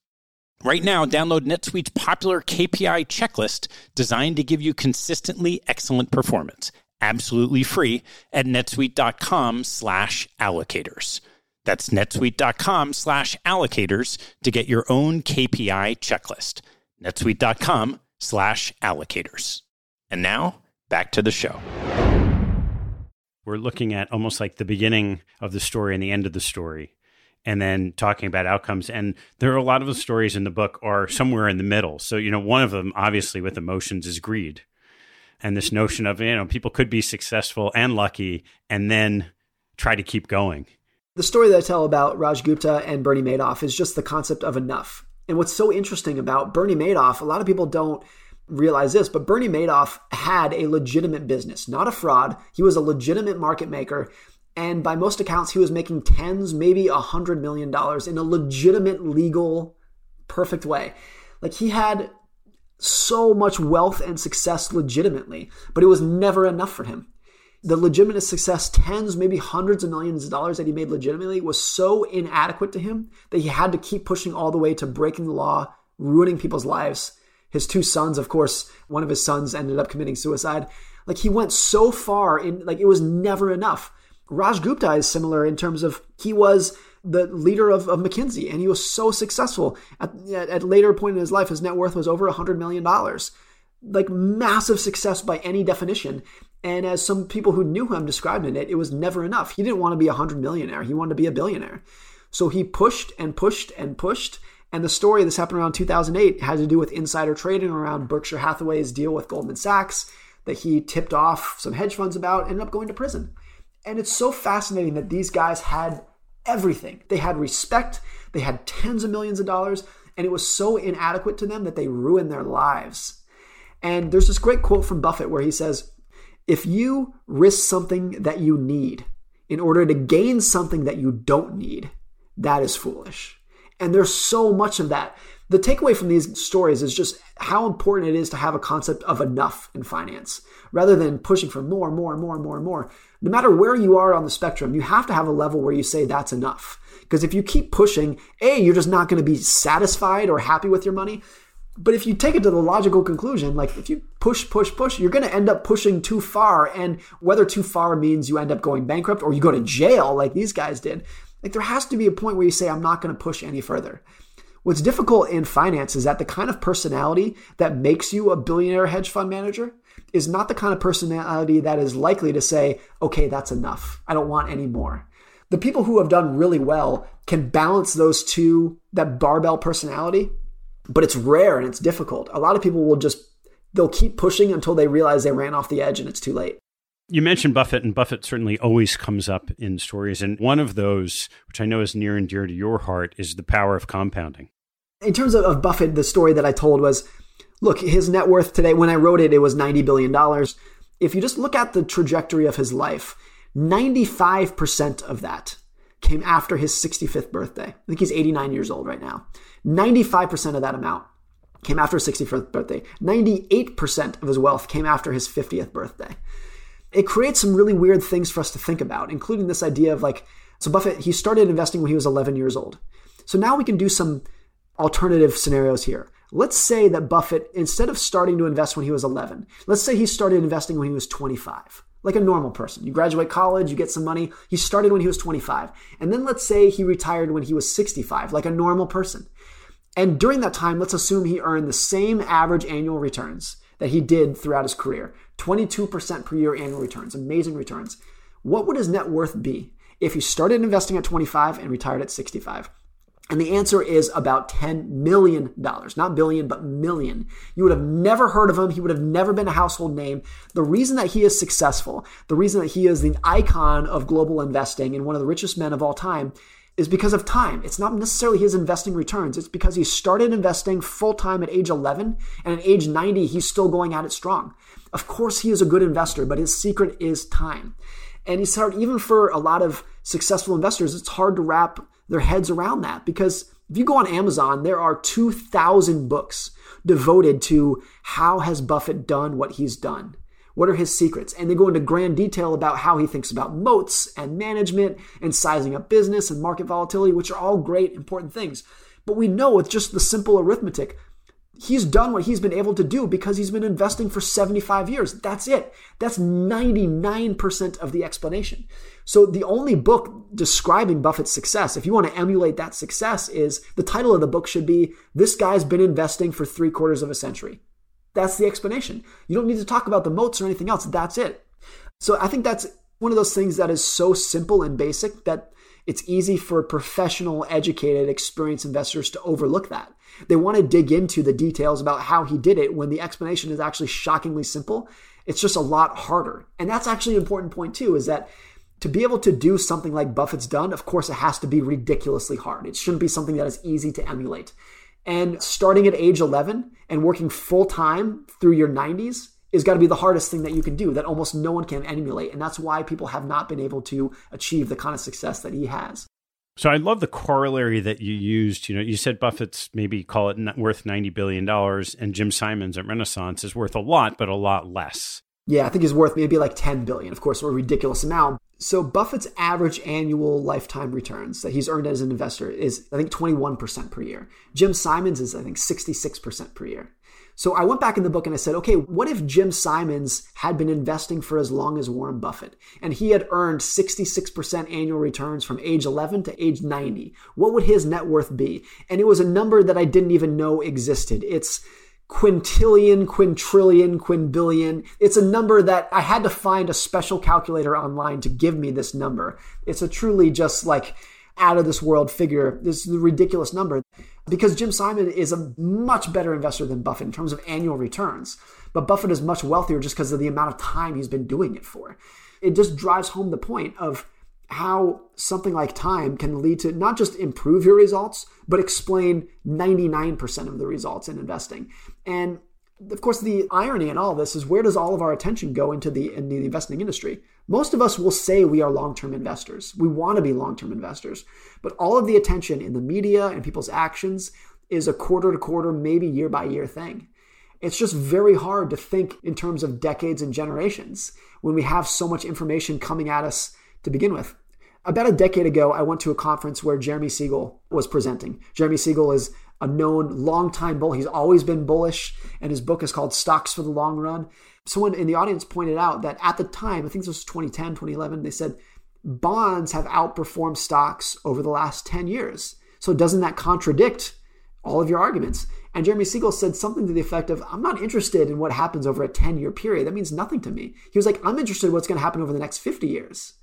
Right now, download NetSuite's popular KPI checklist designed to give you consistently excellent performance, absolutely free at netsuite.com/allocators. That's netsuite.com slash allocators to get your own KPI checklist. netsuite.com slash allocators. And now back to the show. We're looking at almost like the beginning of the story and the end of the story and then talking about outcomes. And there are a lot of the stories in the book are somewhere in the middle. So, you know, one of them, obviously, with emotions is greed. And this notion of, you know, people could be successful and lucky and then try to keep going. The story that I tell about Raj Gupta and Bernie Madoff is just the concept of enough. And what's so interesting about Bernie Madoff, a lot of people don't realize this, but Bernie Madoff had a legitimate business, not a fraud. He was a legitimate market maker. And by most accounts, he was making tens, maybe a hundred million dollars in a legitimate, legal, perfect way. Like he had so much wealth and success legitimately, but it was never enough for him. the legitimate success, tens, maybe hundreds of millions of dollars that he made legitimately, was so inadequate to him that he had to keep pushing all the way to breaking the law, ruining people's lives. His two sons, of course, one of his sons ended up committing suicide. Like he went so far in, like it was never enough. Raj Gupta is similar in terms of he was the leader of, of McKinsey and he was so successful. At, at, later point in his life, his net worth was over $100 million. Like massive success by any definition. And as some people who knew him described in it, it was never enough. He didn't want to be a hundred millionaire. He wanted to be a billionaire. So he pushed and pushed and pushed. And the story, this happened around 2008, had to do with insider trading around Berkshire Hathaway's deal with Goldman Sachs that he tipped off some hedge funds about, ended up going to prison. And it's so fascinating that these guys had everything. They had respect, they had tens of millions of dollars, and it was so inadequate to them that they ruined their lives. And there's this great quote from Buffett where he says, if you risk something that you need in order to gain something that you don't need, that is foolish. And there's so much of that. The takeaway from these stories is just how important it is to have a concept of enough in finance rather than pushing for more, more, more, more, more. No matter where you are on the spectrum, you have to have a level where you say that's enough. Because if you keep pushing, A, you're just not going to be satisfied or happy with your money. But if you take it to the logical conclusion, like if you push, push, push, you're going to end up pushing too far. And whether too far means you end up going bankrupt or you go to jail like these guys did, like there has to be a point where you say, I'm not going to push any further. What's difficult in finance is that the kind of personality that makes you a billionaire hedge fund manager is not the kind of personality that is likely to say, okay, that's enough. I don't want any more. The people who have done really well can balance those two, that barbell personality but it's rare and it's difficult. A lot of people will just they'll keep pushing until they realize they ran off the edge and it's too late. You mentioned Buffett, and Buffett certainly always comes up in stories. And one of those, which I know is near and dear to your heart, is the power of compounding. In terms of, of Buffett, the story that I told was look, his net worth today, when I wrote it, it was $90 billion. If you just look at the trajectory of his life, 95% of that came after his 65th birthday. I think he's 89 years old right now. 95% of that amount came after his 65th birthday. 98% of his wealth came after his 50th birthday. It creates some really weird things for us to think about, including this idea of like, so Buffett, he started investing when he was 11 years old. So now we can do some alternative scenarios here. Let's say that Buffett, instead of starting to invest when he was 11, let's say he started investing when he was 25 like a normal person. You graduate college, you get some money. He started when he was 25. And then let's say he retired when he was 65, like a normal person. And during that time, let's assume he earned the same average annual returns that he did throughout his career 22% per year annual returns, amazing returns. What would his net worth be if he started investing at 25 and retired at 65? And the answer is about $10 million. Not billion, but million. You would have never heard of him. He would have never been a household name. The reason that he is successful, the reason that he is the icon of global investing and one of the richest men of all time is because of time. It's not necessarily his investing returns. It's because he started investing full time at age 11 and at age 90, he's still going at it strong. Of course, he is a good investor, but his secret is time. And he's hard, even for a lot of successful investors, it's hard to wrap their heads around that because if you go on Amazon, there are 2,000 books devoted to how has Buffett done what he's done. What are his secrets? And they go into grand detail about how he thinks about moats and management and sizing up business and market volatility, which are all great, important things. But we know with just the simple arithmetic, he's done what he's been able to do because he's been investing for 75 years. That's it. That's 99% of the explanation. So the only book describing Buffett's success, if you want to emulate that success, is the title of the book should be This Guy's Been Investing for Three Quarters of a Century. That's the explanation. You don't need to talk about the moats or anything else. That's it. So I think that's one of those things that is so simple and basic that it's easy for professional, educated, experienced investors to overlook that. They want to dig into the details about how he did it when the explanation is actually shockingly simple. It's just a lot harder. And that's actually an important point too, is that to be able to do something like Buffett's done, of course, it has to be ridiculously hard. It shouldn't be something that is easy to emulate. And starting at age 11 and working full time through your 90s is got to be the hardest thing that you can do that almost no one can emulate. And that's why people have not been able to achieve the kind of success that he has. So I love the corollary that you used. You know, you said Buffett's maybe call it worth $90 billion and Jim Simons at Renaissance is worth a lot, but a lot less. Yeah, I think he's worth maybe like 10 billion, of course, a ridiculous amount. So Buffett's average annual lifetime returns that he's earned as an investor is I think 21% per year. Jim Simons is I think 66% per year. So I went back in the book and I said, okay, what if Jim Simons had been investing for as long as Warren Buffett and he had earned 66% annual returns from age 11 to age 90? What would his net worth be? And it was a number that I didn't even know existed. It's quintillion, quintrillion, quinbillion. It's a number that I had to find a special calculator online to give me this number. It's a truly just like out of this world figure. This is a ridiculous number because Jim Simon is a much better investor than Buffett in terms of annual returns. But Buffett is much wealthier just because of the amount of time he's been doing it for. It just drives home the point of how something like time can lead to not just improve your results, but explain 99% of the results in investing. And of course, the irony in all this is where does all of our attention go into the, in the investing industry? Most of us will say we are long term investors. We want to be long term investors. But all of the attention in the media and people's actions is a quarter to quarter, maybe year by year thing. It's just very hard to think in terms of decades and generations when we have so much information coming at us to begin with. About a decade ago, I went to a conference where Jeremy Siegel was presenting. Jeremy Siegel is a known long-time bull. He's always been bullish, and his book is called Stocks for the Long Run someone in the audience pointed out that at the time, I think this was 2010, 2011, they said bonds have outperformed stocks over the last 10 years. So doesn't that contradict all of your arguments? And Jeremy Siegel said something to the effect of, I'm not interested in what happens over a 10 year period. That means nothing to me. He was like, I'm interested in what's going to happen over the next 50 years.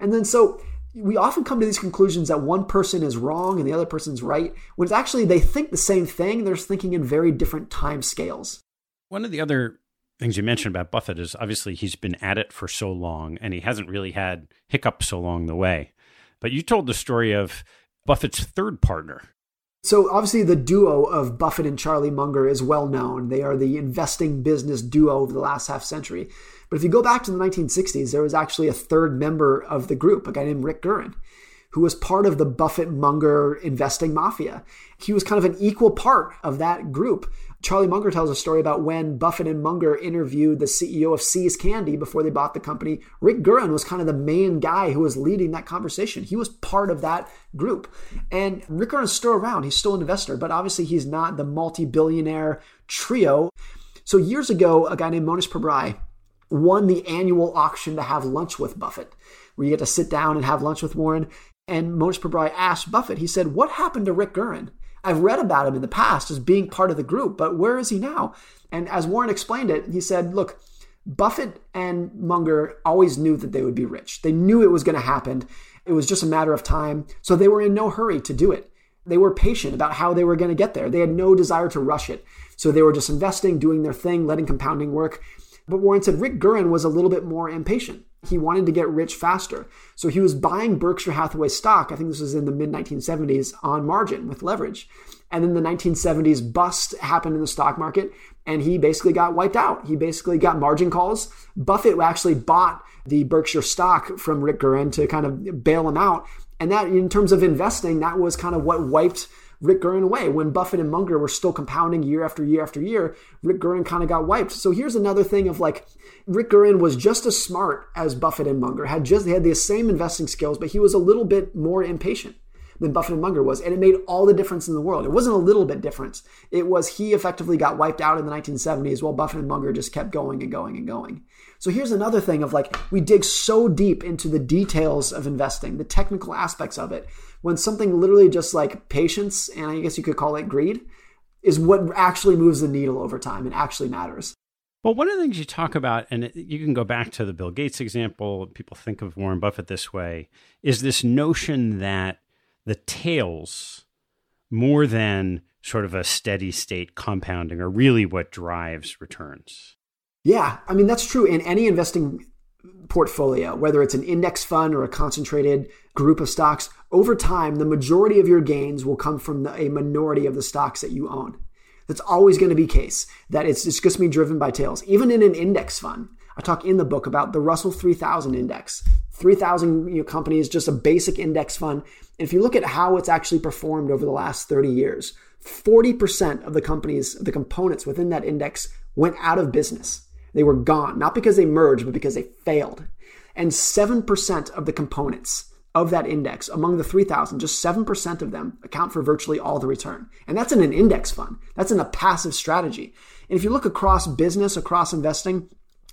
And then so we often come to these conclusions that one person is wrong and the other person's right, when it's actually they think the same thing, they're just thinking in very different time scales. One of the other things you mentioned about Buffett is obviously he's been at it for so long and he hasn't really had hiccups along the way. But you told the story of Buffett's third partner. So obviously the duo of Buffett and Charlie Munger is well known. They are the investing business duo of the last half century. But if you go back to the 1960s, there was actually a third member of the group, a guy named Rick Guerin, who was part of the Buffett Munger investing mafia. He was kind of an equal part of that group. Charlie Munger tells a story about when Buffett and Munger interviewed the CEO of See's Candy before they bought the company. Rick Guerin was kind of the main guy who was leading that conversation. He was part of that group. And Rick Guerin's still around. He's still an investor, but obviously he's not the multi billionaire trio. So years ago, a guy named Mohnish Pabrai won the annual auction to have lunch with Buffett, where you get to sit down and have lunch with Warren. And Mohnish Pabrai asked Buffett, he said, What happened to Rick Guerin? I've read about him in the past as being part of the group, but where is he now? And as Warren explained it, he said, look, Buffett and Munger always knew that they would be rich. They knew it was going to happen. It was just a matter of time. So they were in no hurry to do it. They were patient about how they were going to get there. They had no desire to rush it. So they were just investing, doing their thing, letting compounding work. But Warren said Rick Guerin was a little bit more impatient. He wanted to get rich faster. So he was buying Berkshire Hathaway stock, I think this was in the mid 1970s, on margin with leverage. And then the 1970s bust happened in the stock market, and he basically got wiped out. He basically got margin calls. Buffett actually bought the Berkshire stock from Rick Guerin to kind of bail him out. And that, in terms of investing, that was kind of what wiped Rick Guerin away. When Buffett and Munger were still compounding year after year after year, Rick Guerin kind of got wiped. So here's another thing of like Rick Guerin was just as smart as Buffett and Munger, had just they had the same investing skills, but he was a little bit more impatient than Buffett and Munger was. And it made all the difference in the world. It wasn't a little bit difference. It was he effectively got wiped out in the 1970s while Buffett and Munger just kept going and going and going. So here's another thing of like we dig so deep into the details of investing, the technical aspects of it, when something literally just like patience, and I guess you could call it greed, is what actually moves the needle over time and actually matters. Well, one of the things you talk about, and you can go back to the Bill Gates example, people think of Warren Buffett this way, is this notion that the tails, more than sort of a steady state compounding, are really what drives returns. Yeah, I mean, that's true in any investing portfolio, whether it's an index fund or a concentrated group of stocks. Over time, the majority of your gains will come from the, a minority of the stocks that you own. That's always going to be case that it's, just going to be driven by tails. Even in an index fund, I talk in the book about the Russell 3000 index. 3,000 you know, companies, just a basic index fund. And if you look at how it's actually performed over the last 30 years, 40% of the companies, the components within that index went out of business. They were gone, not because they merged, but because they failed. And 7% of the components of that index among the 3,000, just 7% of them account for virtually all the return. And that's in an index fund. That's in a passive strategy. And if you look across business, across investing,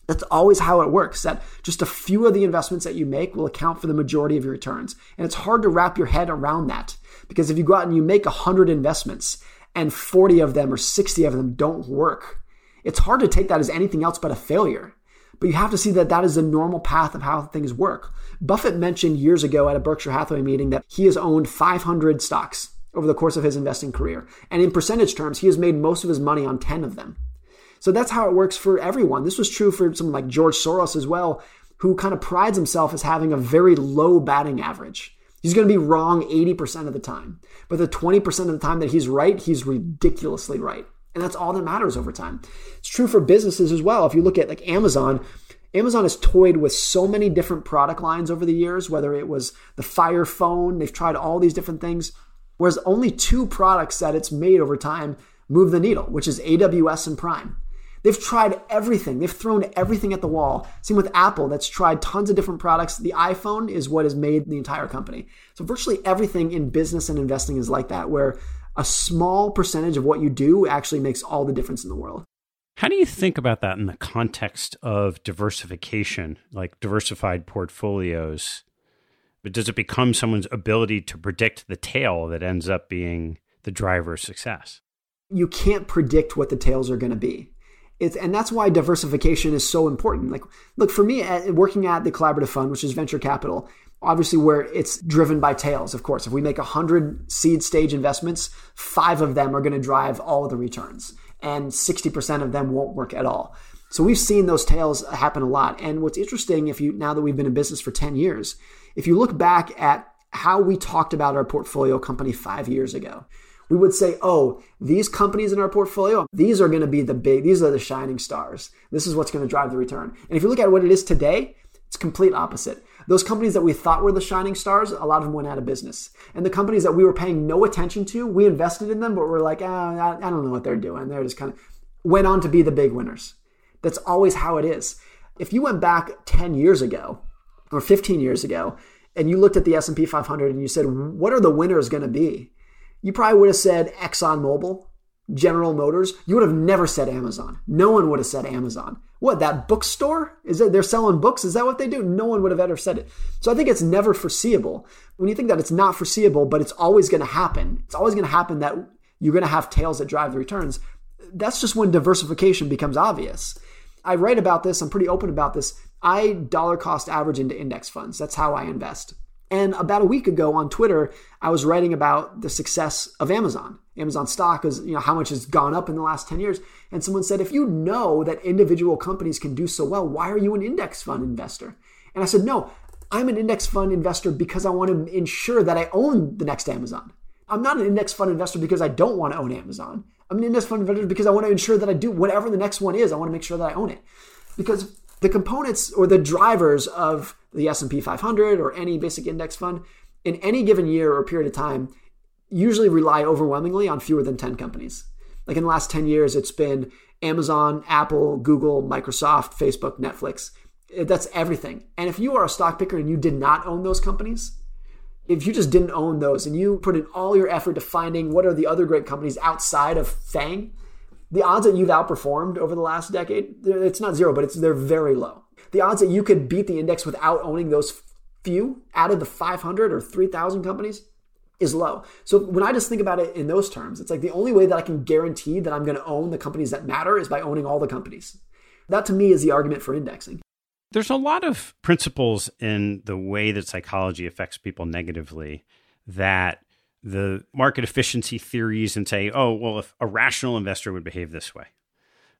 that's always how it works. That just a few of the investments that you make will account for the majority of your returns. And it's hard to wrap your head around that because if you go out and you make 100 investments and 40 of them or 60 of them don't work, it's hard to take that as anything else but a failure. But you have to see that that is the normal path of how things work. Buffett mentioned years ago at a Berkshire Hathaway meeting that he has owned 500 stocks over the course of his investing career. And in percentage terms, he has made most of his money on 10 of them. So that's how it works for everyone. This was true for someone like George Soros as well, who kind of prides himself as having a very low batting average. He's going to be wrong 80% of the time. But the 20% of the time that he's right, he's ridiculously right. And that's all that matters over time. It's true for businesses as well. If you look at like Amazon, Amazon has toyed with so many different product lines over the years, whether it was the Fire phone, they've tried all these different things. Whereas only two products that it's made over time move the needle, which is AWS and Prime. They've tried everything. They've thrown everything at the wall. Same with Apple, that's tried tons of different products. The iPhone is what has made the entire company. So virtually everything in business and investing is like that, where a small percentage of what you do actually makes all the difference in the world. How do you think about that in the context of diversification, like diversified portfolios? But does it become someone's ability to predict the tail that ends up being the driver of success? You can't predict what the tails are going to be. It's, and that's why diversification is so important. Like, look, for me, uh, working at the collaborative fund, which is venture capital, obviously where it's driven by tails, of course. If we make 100 seed stage investments, five of them are going to drive all of the returns, and 60% of them won't work at all. So we've seen those tails happen a lot. And what's interesting, if you now that we've been in business for 10 years, if you look back at how we talked about our portfolio company five years ago, we would say, oh, these companies in our portfolio, these are going to be the big, these are the shining stars. This is what's going to drive the return. And if you look at what it is today, it's complete opposite. Those companies that we thought were the shining stars, a lot of them went out of business. And the companies that we were paying no attention to, we invested in them, but we're like, ah, I, don't know what they're doing. They're just kind of went on to be the big winners. That's always how it is. If you went back 10 years ago or 15 years ago and you looked at the S&P 500 and you said, what are the winners going to be? you probably would have said ExxonMobil, General Motors. You would have never said Amazon. No one would have said Amazon. What, that bookstore? Is it they're selling books? Is that what they do? No one would have ever said it. So I think it's never foreseeable. When you think that it's not foreseeable, but it's always going to happen, it's always going to happen that you're going to have tails that drive the returns. That's just when diversification becomes obvious. I write about this, I'm pretty open about this. I dollar cost average into index funds. That's how I invest. And about a week ago on Twitter, I was writing about the success of Amazon. Amazon stock is, you know, how much has gone up in the last 10 years. And someone said, if you know that individual companies can do so well, why are you an index fund investor? And I said, no, I'm an index fund investor because I want to ensure that I own the next Amazon. I'm not an index fund investor because I don't want to own Amazon. I'm an index fund investor because I want to ensure that I do whatever the next one is. I want to make sure that I own it. Because the components or the drivers of the S&P 500 or any basic index fund in any given year or period of time usually rely overwhelmingly on fewer than 10 companies. Like in the last 10 years it's been Amazon, Apple, Google, Microsoft, Facebook, Netflix. That's everything. And if you are a stock picker and you did not own those companies, if you just didn't own those and you put in all your effort to finding what are the other great companies outside of FANG, the odds that you've outperformed over the last decade, it's not zero, but it's they're very low the odds that you could beat the index without owning those few out of the 500 or 3,000 companies is low. So when I just think about it in those terms, it's like the only way that I can guarantee that I'm going to own the companies that matter is by owning all the companies. That to me is the argument for indexing. There's a lot of principles in the way that psychology affects people negatively that the market efficiency theories and say, oh, well, if a rational investor would behave this way.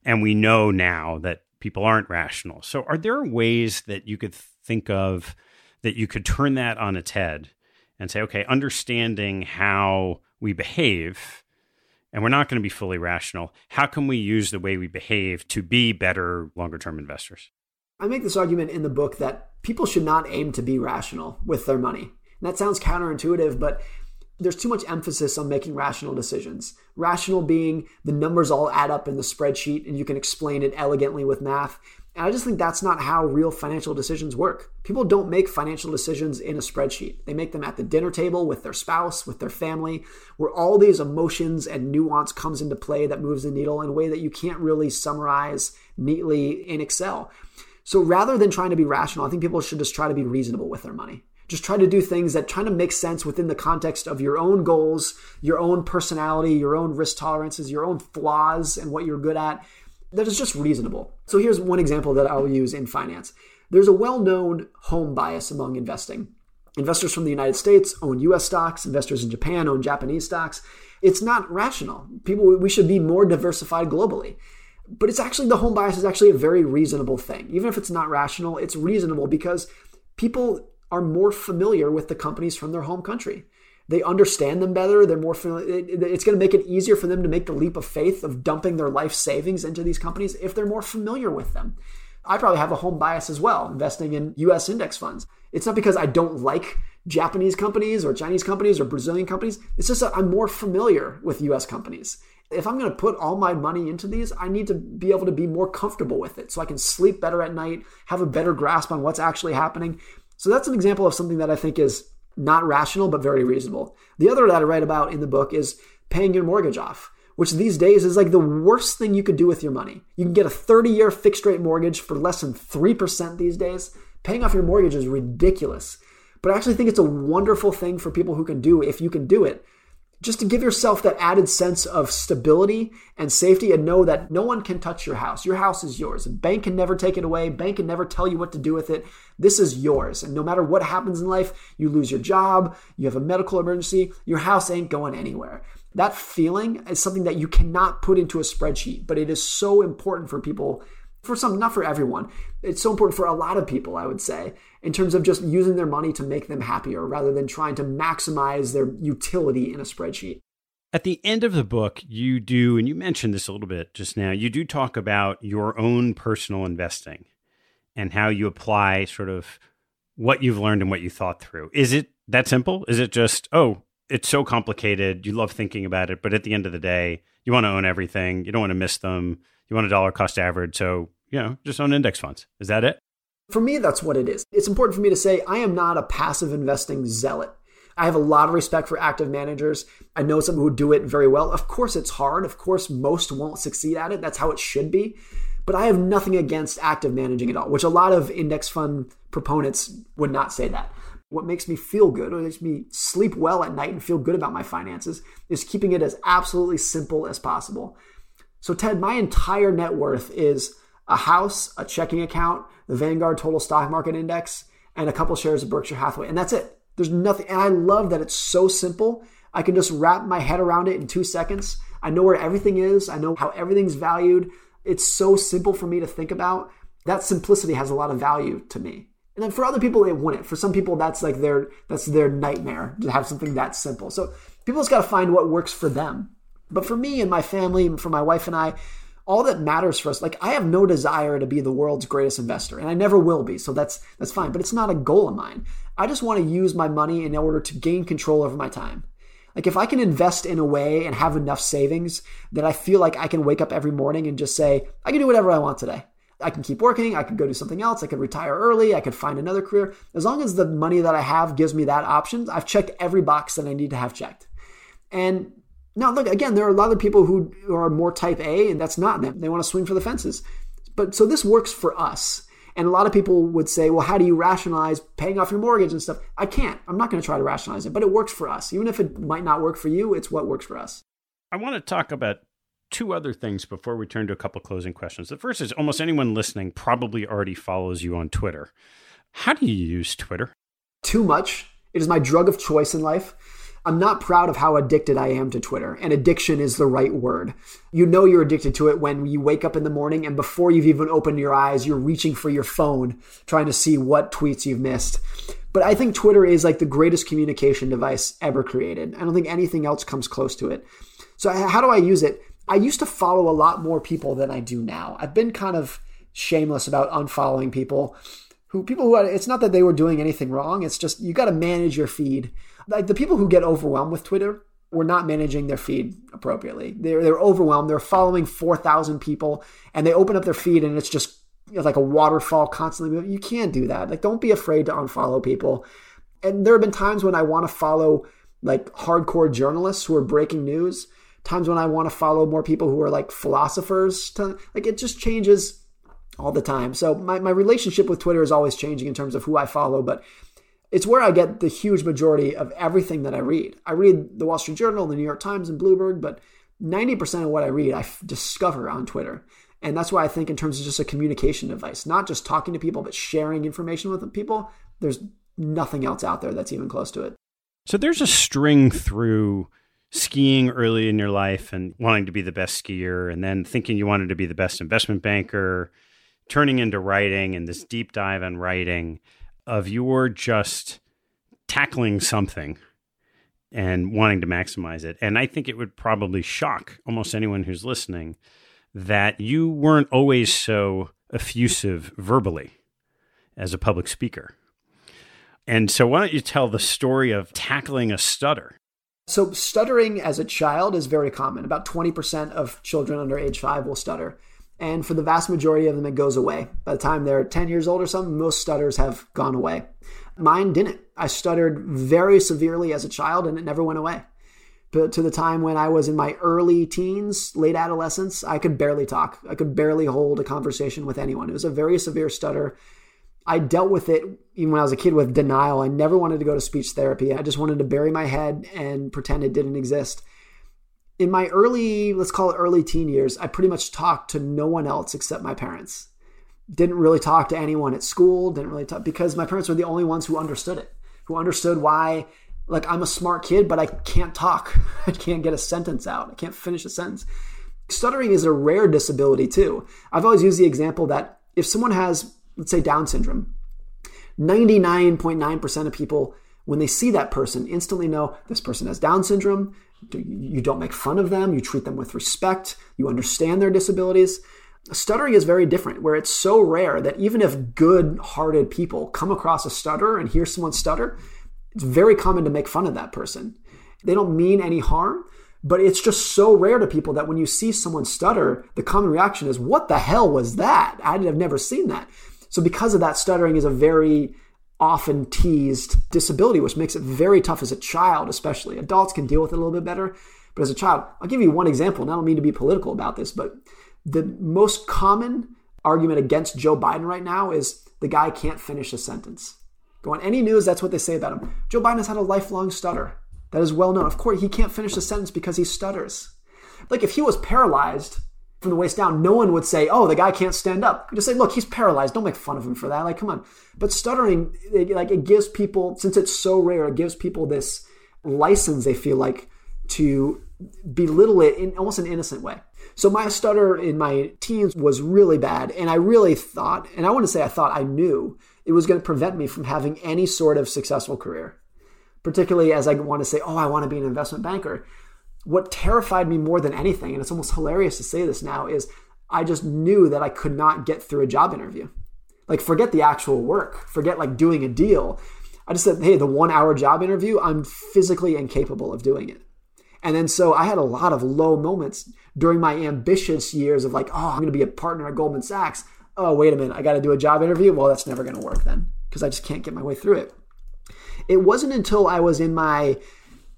And we know now that people aren't rational. So, are there ways that you could think of that you could turn that on its head and say, okay, understanding how we behave, and we're not going to be fully rational, how can we use the way we behave to be better longer term investors? I make this argument in the book that people should not aim to be rational with their money. And that sounds counterintuitive, but there's too much emphasis on making rational decisions. Rational being the numbers all add up in the spreadsheet and you can explain it elegantly with math. And I just think that's not how real financial decisions work. People don't make financial decisions in a spreadsheet. They make them at the dinner table with their spouse, with their family, where all these emotions and nuance comes into play that moves the needle in a way that you can't really summarize neatly in Excel. So rather than trying to be rational, I think people should just try to be reasonable with their money. Just try to do things that try to make sense within the context of your own goals, your own personality, your own risk tolerances, your own flaws, and what you're good at. That is just reasonable. So here's one example that I'll use in finance. There's a well known home bias among investing. Investors from the United States own US stocks, investors in Japan own Japanese stocks. It's not rational. People, we should be more diversified globally but it's actually the home bias is actually a very reasonable thing. Even if it's not rational, it's reasonable because people are more familiar with the companies from their home country. They understand them better. They're more familiar. It's going to make it easier for them to make the leap of faith of dumping their life savings into these companies if they're more familiar with them. I probably have a home bias as well, investing in US index funds. It's not because I don't like Japanese companies or Chinese companies or Brazilian companies. It's just that I'm more familiar with US companies if I'm going to put all my money into these, I need to be able to be more comfortable with it so I can sleep better at night, have a better grasp on what's actually happening. So that's an example of something that I think is not rational, but very reasonable. The other that I write about in the book is paying your mortgage off, which these days is like the worst thing you could do with your money. You can get a 30 year fixed rate mortgage for less than 3% these days. Paying off your mortgage is ridiculous. But I actually think it's a wonderful thing for people who can do if you can do it just to give yourself that added sense of stability and safety and know that no one can touch your house. Your house is yours. Bank can never take it away. Bank can never tell you what to do with it. This is yours. And no matter what happens in life, you lose your job, you have a medical emergency, your house ain't going anywhere. That feeling is something that you cannot put into a spreadsheet, but it is so important for people for some, not for everyone. It's so important for a lot of people, I would say, in terms of just using their money to make them happier rather than trying to maximize their utility in a spreadsheet. At the end of the book, you do, and you mentioned this a little bit just now, you do talk about your own personal investing and how you apply sort of what you've learned and what you thought through. Is it that simple? Is it just, oh, it's so complicated. You love thinking about it, but at the end of the day, you want to own everything. You don't want to miss them you want a dollar cost average. So, you know, just own index funds. Is that it? For me, that's what it is. It's important for me to say I am not a passive investing zealot. I have a lot of respect for active managers. I know some who do it very well. Of course, it's hard. Of course, most won't succeed at it. That's how it should be. But I have nothing against active managing at all, which a lot of index fund proponents would not say that. What makes me feel good, or makes me sleep well at night and feel good about my finances, is keeping it as absolutely simple as possible. So, Ted, my entire net worth is a house, a checking account, the Vanguard Total Stock Market Index, and a couple shares of Berkshire Hathaway. And that's it. There's nothing. And I love that it's so simple. I can just wrap my head around it in two seconds. I know where everything is, I know how everything's valued. It's so simple for me to think about. That simplicity has a lot of value to me. And then for other people, it wouldn't. For some people, that's like their that's their nightmare to have something that simple. So people just got to find what works for them. But for me and my family, for my wife and I, all that matters for us, like I have no desire to be the world's greatest investor, and I never will be. So that's that's fine. But it's not a goal of mine. I just want to use my money in order to gain control over my time. Like if I can invest in a way and have enough savings that I feel like I can wake up every morning and just say, I can do whatever I want today. I can keep working. I could go do something else. I could retire early. I could find another career. As long as the money that I have gives me that option, I've checked every box that I need to have checked. And now, look, again, there are a lot of people who are more type A, and that's not them. They want to swing for the fences. But so this works for us. And a lot of people would say, well, how do you rationalize paying off your mortgage and stuff? I can't. I'm not going to try to rationalize it, but it works for us. Even if it might not work for you, it's what works for us. I want to talk about two other things before we turn to a couple closing questions. The first is almost anyone listening probably already follows you on Twitter. How do you use Twitter? Too much. It is my drug of choice in life. I'm not proud of how addicted I am to Twitter, and addiction is the right word. You know you're addicted to it when you wake up in the morning and before you've even opened your eyes, you're reaching for your phone trying to see what tweets you've missed. But I think Twitter is like the greatest communication device ever created. I don't think anything else comes close to it. So, how do I use it? I used to follow a lot more people than I do now. I've been kind of shameless about unfollowing people who people who it's not that they were doing anything wrong it's just you got to manage your feed Like the people who get overwhelmed with Twitter were not managing their feed appropriately. They're, they're overwhelmed. They're following 4,000 people and they open up their feed and it's just you know, like a waterfall constantly. You can't do that. Like, don't be afraid to unfollow people. And there have been times when I want to follow like hardcore journalists who are breaking news, times when I want to follow more people who are like philosophers. To, like, it just changes all the time. So my, my relationship with Twitter is always changing in terms of who I follow, but it's where I get the huge majority of everything that I read. I read the Wall Street Journal, the New York Times, and Bloomberg, but 90% of what I read, I f- discover on Twitter. And that's why I think, in terms of just a communication device, not just talking to people, but sharing information with people, there's nothing else out there that's even close to it. So there's a string through skiing early in your life and wanting to be the best skier, and then thinking you wanted to be the best investment banker, turning into writing and this deep dive on writing of your just tackling something and wanting to maximize it. And I think it would probably shock almost anyone who's listening that you weren't always so effusive verbally as a public speaker. And so, why don't you tell the story of tackling a stutter? So, stuttering as a child is very common. About 20% of children under age five will stutter. And for the vast majority of them, it goes away. By the time they're 10 years old or something, most stutters have gone away. Mine didn't. I stuttered very severely as a child and it never went away. But to the time when I was in my early teens, late adolescence, I could barely talk. I could barely hold a conversation with anyone. It was a very severe stutter. I dealt with it even when I was a kid with denial. I never wanted to go to speech therapy. I just wanted to bury my head and pretend it didn't exist. In my early, let's call it early teen years, I pretty much talked to no one else except my parents. Didn't really talk to anyone at school, didn't really talk because my parents were the only ones who understood it, who understood why like I'm a smart kid, but I can't talk. I can't get a sentence out. I can't finish a sentence. Stuttering is a rare disability too. I've always used the example that if someone has, let's say, Down syndrome, 99.9% of people, when they see that person, instantly know this person has Down syndrome. You don't make fun of them. You treat them with respect. You understand their disabilities. Stuttering is very different, where it's so rare that even if good hearted people come across a stutter and hear someone stutter, it's very common to make fun of that person. They don't mean any harm, but it's just so rare to people that when you see someone stutter, the common reaction is, What the hell was that? I'd have never seen that. So, because of that, stuttering is a very often teased disability, which makes it very tough as a child, especially. Adults can deal with it a little bit better, but as a child, I'll give you one example, and I don't mean to be political about this, but the most common argument against Joe Biden right now is the guy can't finish a sentence. Go on any news, that's what they say about him. Joe Biden has had a lifelong stutter. That is well known. Of course, he can't finish a sentence because he stutters. Like if he was paralyzed from the waist down, no one would say, "Oh, the guy can't stand up." You just say, "Look, he's paralyzed. Don't make fun of him for that." Like, come on. But stuttering, it, like, it gives people, since it's so rare, it gives people this license. They feel like to belittle it in almost an innocent way. So my stutter in my teens was really bad, and I really thought, and I want to say I thought I knew it was going to prevent me from having any sort of successful career, particularly as I want to say, oh, I want to be an investment banker. What terrified me more than anything, and it's almost hilarious to say this now, is I just knew that I could not get through a job interview. Like, forget the actual work, forget like doing a deal. I just said, hey, the one hour job interview, I'm physically incapable of doing it. And then so I had a lot of low moments during my ambitious years of like, oh, I'm going to be a partner at Goldman Sachs oh, wait a minute, I got to do a job interview. Well, that's never going to work then because I just can't get my way through it. It wasn't until I was in my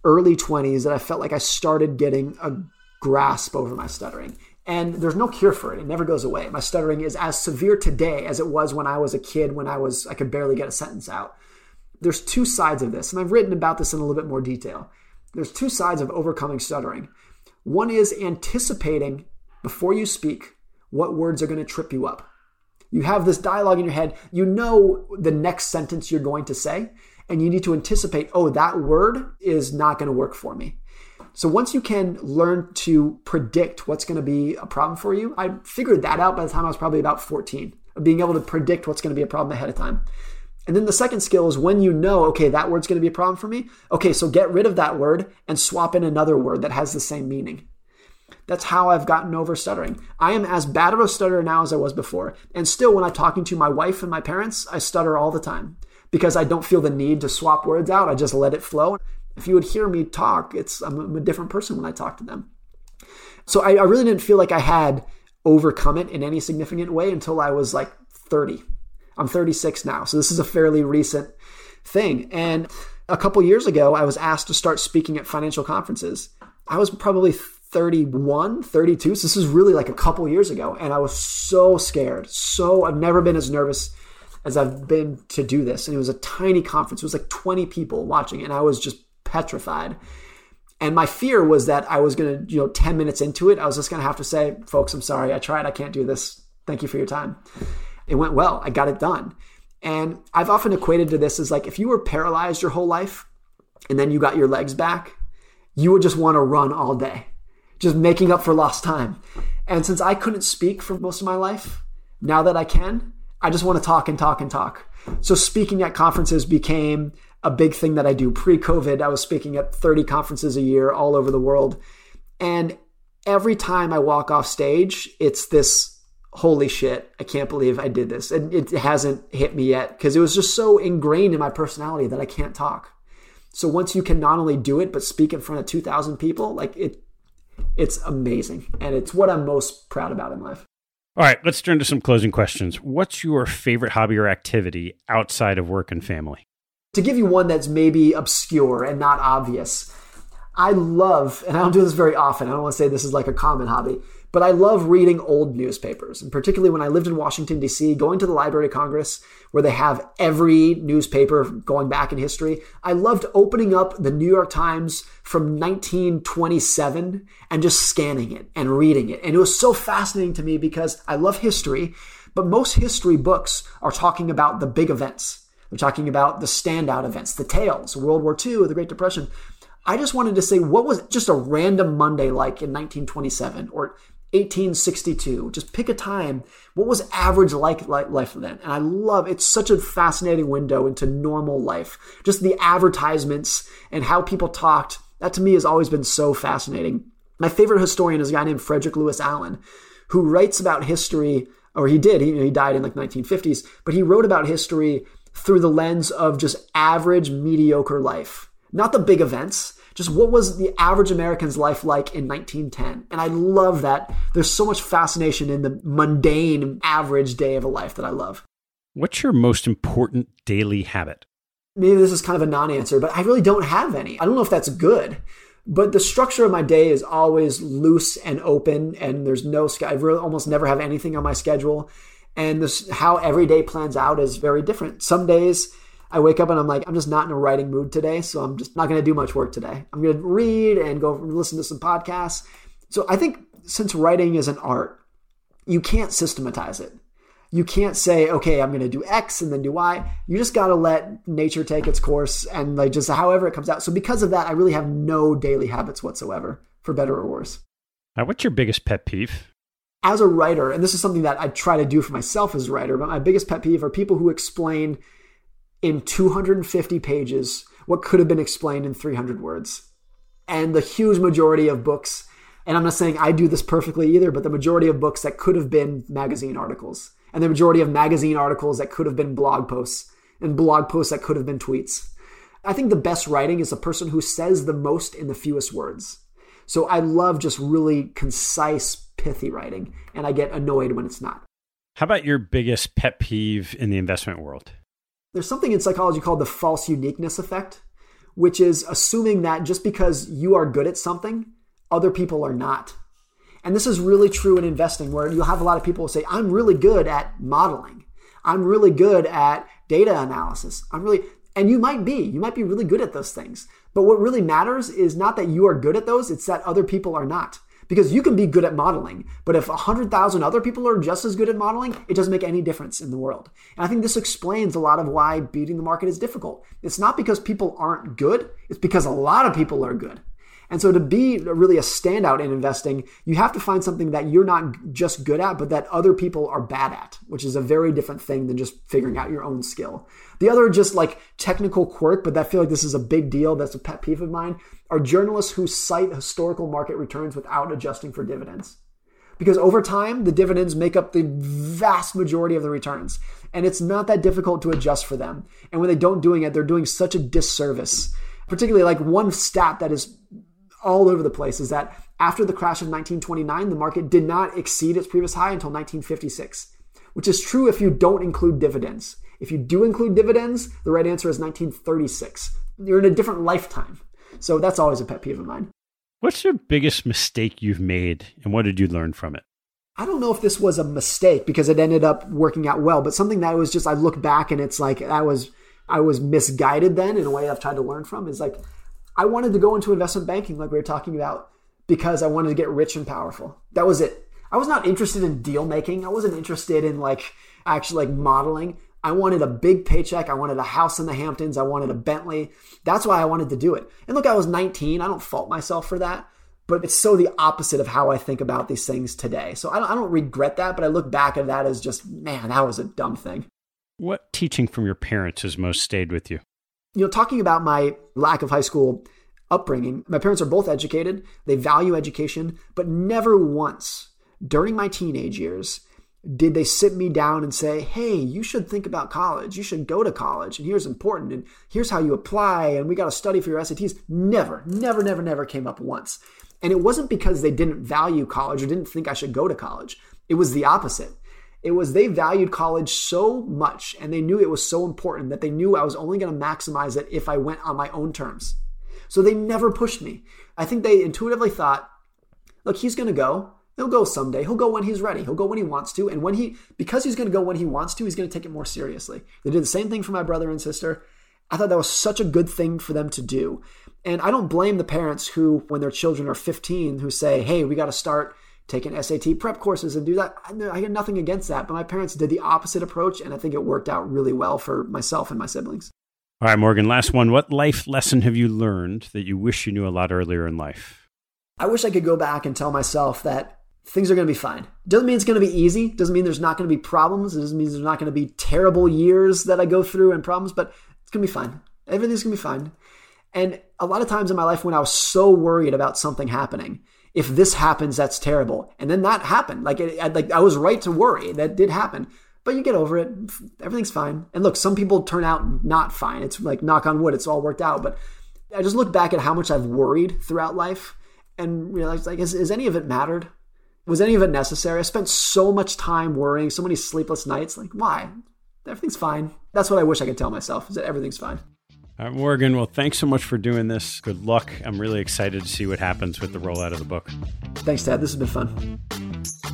early 20s that I felt like I started getting a grasp over my stuttering. And there's no cure for it. It never goes away. My stuttering is as severe today as it was when I was a kid when I was I could barely get a sentence out. There's two sides of this, and I've written about this in a little bit more detail. There's two sides of overcoming stuttering. One is anticipating before you speak what words are going to trip you up. You have this dialogue in your head. You know the next sentence you're going to say, and you need to anticipate, oh, that word is not going to work for me. So once you can learn to predict what's going to be a problem for you, I figured that out by the time I was probably about 14, being able to predict what's going to be a problem ahead of time. And then the second skill is when you know, okay, that word's going to be a problem for me. Okay, so get rid of that word and swap in another word that has the same meaning. That's how I've gotten over stuttering. I am as bad of a stutterer now as I was before. And still, when I'm talking to my wife and my parents, I stutter all the time because I don't feel the need to swap words out. I just let it flow. If you would hear me talk, it's I'm a different person when I talk to them. So I, I really didn't feel like I had overcome it in any significant way until I was like 30. I'm 36 now, so this is a fairly recent thing. And a couple years ago, I was asked to start speaking at financial conferences. I was probably 31, 32. So this is really like a couple years ago. And I was so scared. So I've never been as nervous as I've been to do this. And it was a tiny conference. It was like 20 people watching, and I was just petrified. And my fear was that I was going to, you know, 10 minutes into it, I was just going to have to say, folks, I'm sorry. I tried. I can't do this. Thank you for your time. It went well. I got it done. And I've often equated to this as like if you were paralyzed your whole life and then you got your legs back, you would just want to run all day, just making up for lost time. And since I couldn't speak for most of my life, now that I can, I just want to talk and talk and talk. So speaking at conferences became a big thing that I do. Pre COVID, I was speaking at 30 conferences a year all over the world. And every time I walk off stage, it's this holy shit, I can't believe I did this. And it hasn't hit me yet because it was just so ingrained in my personality that I can't talk. So once you can not only do it, but speak in front of 2,000 people, like it, it's amazing. And it's what I'm most proud about in life. All right, let's turn to some closing questions. What's your favorite hobby or activity outside of work and family? To give you one that's maybe obscure and not obvious, I love, and I don't do this very often, I don't want to say this is like a common hobby, but I love reading old newspapers, and particularly when I lived in Washington, D.C., going to the Library of Congress, where they have every newspaper going back in history. I loved opening up the New York Times from 1927 and just scanning it and reading it. And it was so fascinating to me because I love history, but most history books are talking about the big events. They're talking about the standout events, the tails, World War II, the Great Depression. I just wanted to say, what was just a random Monday like in 1927 or 1862. Just pick a time. What was average like, life then? And I love it's such a fascinating window into normal life. Just the advertisements and how people talked. That to me has always been so fascinating. My favorite historian is a guy named Frederick Lewis Allen, who writes about history, or he did. He, he died in like 1950s, but he wrote about history through the lens of just average, mediocre life, not the big events just what was the average American's life like in 1910? And I love that. There's so much fascination in the mundane, average day of a life that I love. What's your most important daily habit? Maybe this is kind of a non answer, but I really don't have any. I don't know if that's good. But the structure of my day is always loose and open, and there's no, I really almost never have anything on my schedule. And this, how every day plans out is very different. Some days I wake up and I'm like, I'm just not in a writing mood today, so I'm just not going to do much work today. I'm going to read and go listen to some podcasts. So I think since writing is an art, you can't systematize it. You can't say, okay, I'm going to do X and then do Y. You just got to let nature take its course and like just however it comes out. So because of that, I really have no daily habits whatsoever, for better or worse. Uh, what's your biggest pet peeve? As a writer, and this is something that I try to do for myself as a writer, but my biggest pet peeve are people who explain in 250 pages what could have been explained in 300 words. And the huge majority of books, and I'm not saying I do this perfectly either, but the majority of books that could have been magazine articles, and the majority of magazine articles that could have been blog posts, and blog posts that could have been tweets. I think the best writing is the person who says the most in the fewest words. So I love just really concise, pithy writing, and I get annoyed when it's not. How about your biggest pet peeve in the investment world? There's something in psychology called the false uniqueness effect, which is assuming that just because you are good at something, other people are not. And this is really true in investing, where you'll have a lot of people say, I'm really good at modeling. I'm really good at data analysis. I'm really, and you might be, you might be really good at those things. But what really matters is not that you are good at those, it's that other people are not because you can be good at modeling, but if 100,000 other people are just as good at modeling, it doesn't make any difference in the world. And I think this explains a lot of why beating the market is difficult. It's not because people aren't good, it's because a lot of people are good. And so to be really a standout in investing, you have to find something that you're not just good at, but that other people are bad at, which is a very different thing than just figuring out your own skill. The other just like technical quirk, but I feel like this is a big deal. That's a pet peeve of mine are journalists who cite historical market returns without adjusting for dividends. Because over time, the dividends make up the vast majority of the returns. And it's not that difficult to adjust for them. And when they don't doing it, they're doing such a disservice particularly like one stat that is all over the place is that after the crash of 1929, the market did not exceed its previous high until 1956, which is true if you don't include dividends. If you do include dividends, the right answer is 1936. You're in a different lifetime. So that's always a pet peeve of mine. What's your biggest mistake you've made and what did you learn from it? I don't know if this was a mistake because it ended up working out well, but something that was just I look back and it's like I was I was misguided then in a way I've tried to learn from is like I wanted to go into investment banking like we were talking about because I wanted to get rich and powerful. That was it. I was not interested in deal making. I wasn't interested in like actually like modeling. I wanted a big paycheck. I wanted a house in the Hamptons. I wanted a Bentley. That's why I wanted to do it. And look, I was 19. I don't fault myself for that, but it's so the opposite of how I think about these things today. So I don't, I don't regret that, but I look back at that as just, man, that was a dumb thing. What teaching from your parents has most stayed with you? You know, talking about my lack of high school upbringing, my parents are both educated. They value education, but never once during my teenage years did they sit me down and say, hey, you should think about college. You should go to college. And here's important. And here's how you apply. And we got to study for your SATs. Never, never, never, never came up once. And it wasn't because they didn't value college or didn't think I should go to college. It was the opposite. It was they valued college so much and they knew it was so important that they knew I was only going to maximize it if I went on my own terms. So they never pushed me. I think they intuitively thought, look, he's going to go. He'll go someday. He'll go when he's ready. He'll go when he wants to. And when he, because he's going to go when he wants to, he's going to take it more seriously. They did the same thing for my brother and sister. I thought that was such a good thing for them to do. And I don't blame the parents who, when their children are 15, who say, hey, we got to start taking SAT prep courses and do that. I got nothing against that. But my parents did the opposite approach. And I think it worked out really well for myself and my siblings. All right, Morgan, last one. What life lesson have you learned that you wish you knew a lot earlier in life? I wish I could go back and tell myself that things are going to be fine. Doesn't mean it's going to be easy. Doesn't mean there's not going to be problems. It doesn't mean there's not going to be terrible years that I go through and problems, but it's going to be fine. Everything's going to be fine. And a lot of times in my life when I was so worried about something happening, if this happens, that's terrible. And then that happened. Like, it, I, like I was right to worry. That did happen. But you get over it. Everything's fine. And look, some people turn out not fine. It's like knock on wood, it's all worked out. But I just look back at how much I've worried throughout life and realized like, has, has any of it mattered? Was any of it necessary? I spent so much time worrying, so many sleepless nights. Like, why? Everything's fine. That's what I wish I could tell myself is that everything's fine. All right, Morgan, well, thanks so much for doing this. Good luck. I'm really excited to see what happens with the rollout of the book. Thanks, Ted. This has been fun.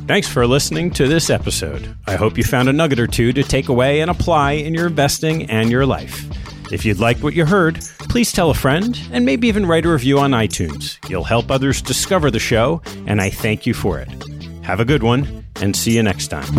Thanks for listening to this episode. I hope you found a nugget or two to take away and apply in your investing and your life. If you'd like what you heard, please tell a friend and maybe even write a review on iTunes. You'll help others discover the show, and I thank you for it. Have a good one, and see you next time.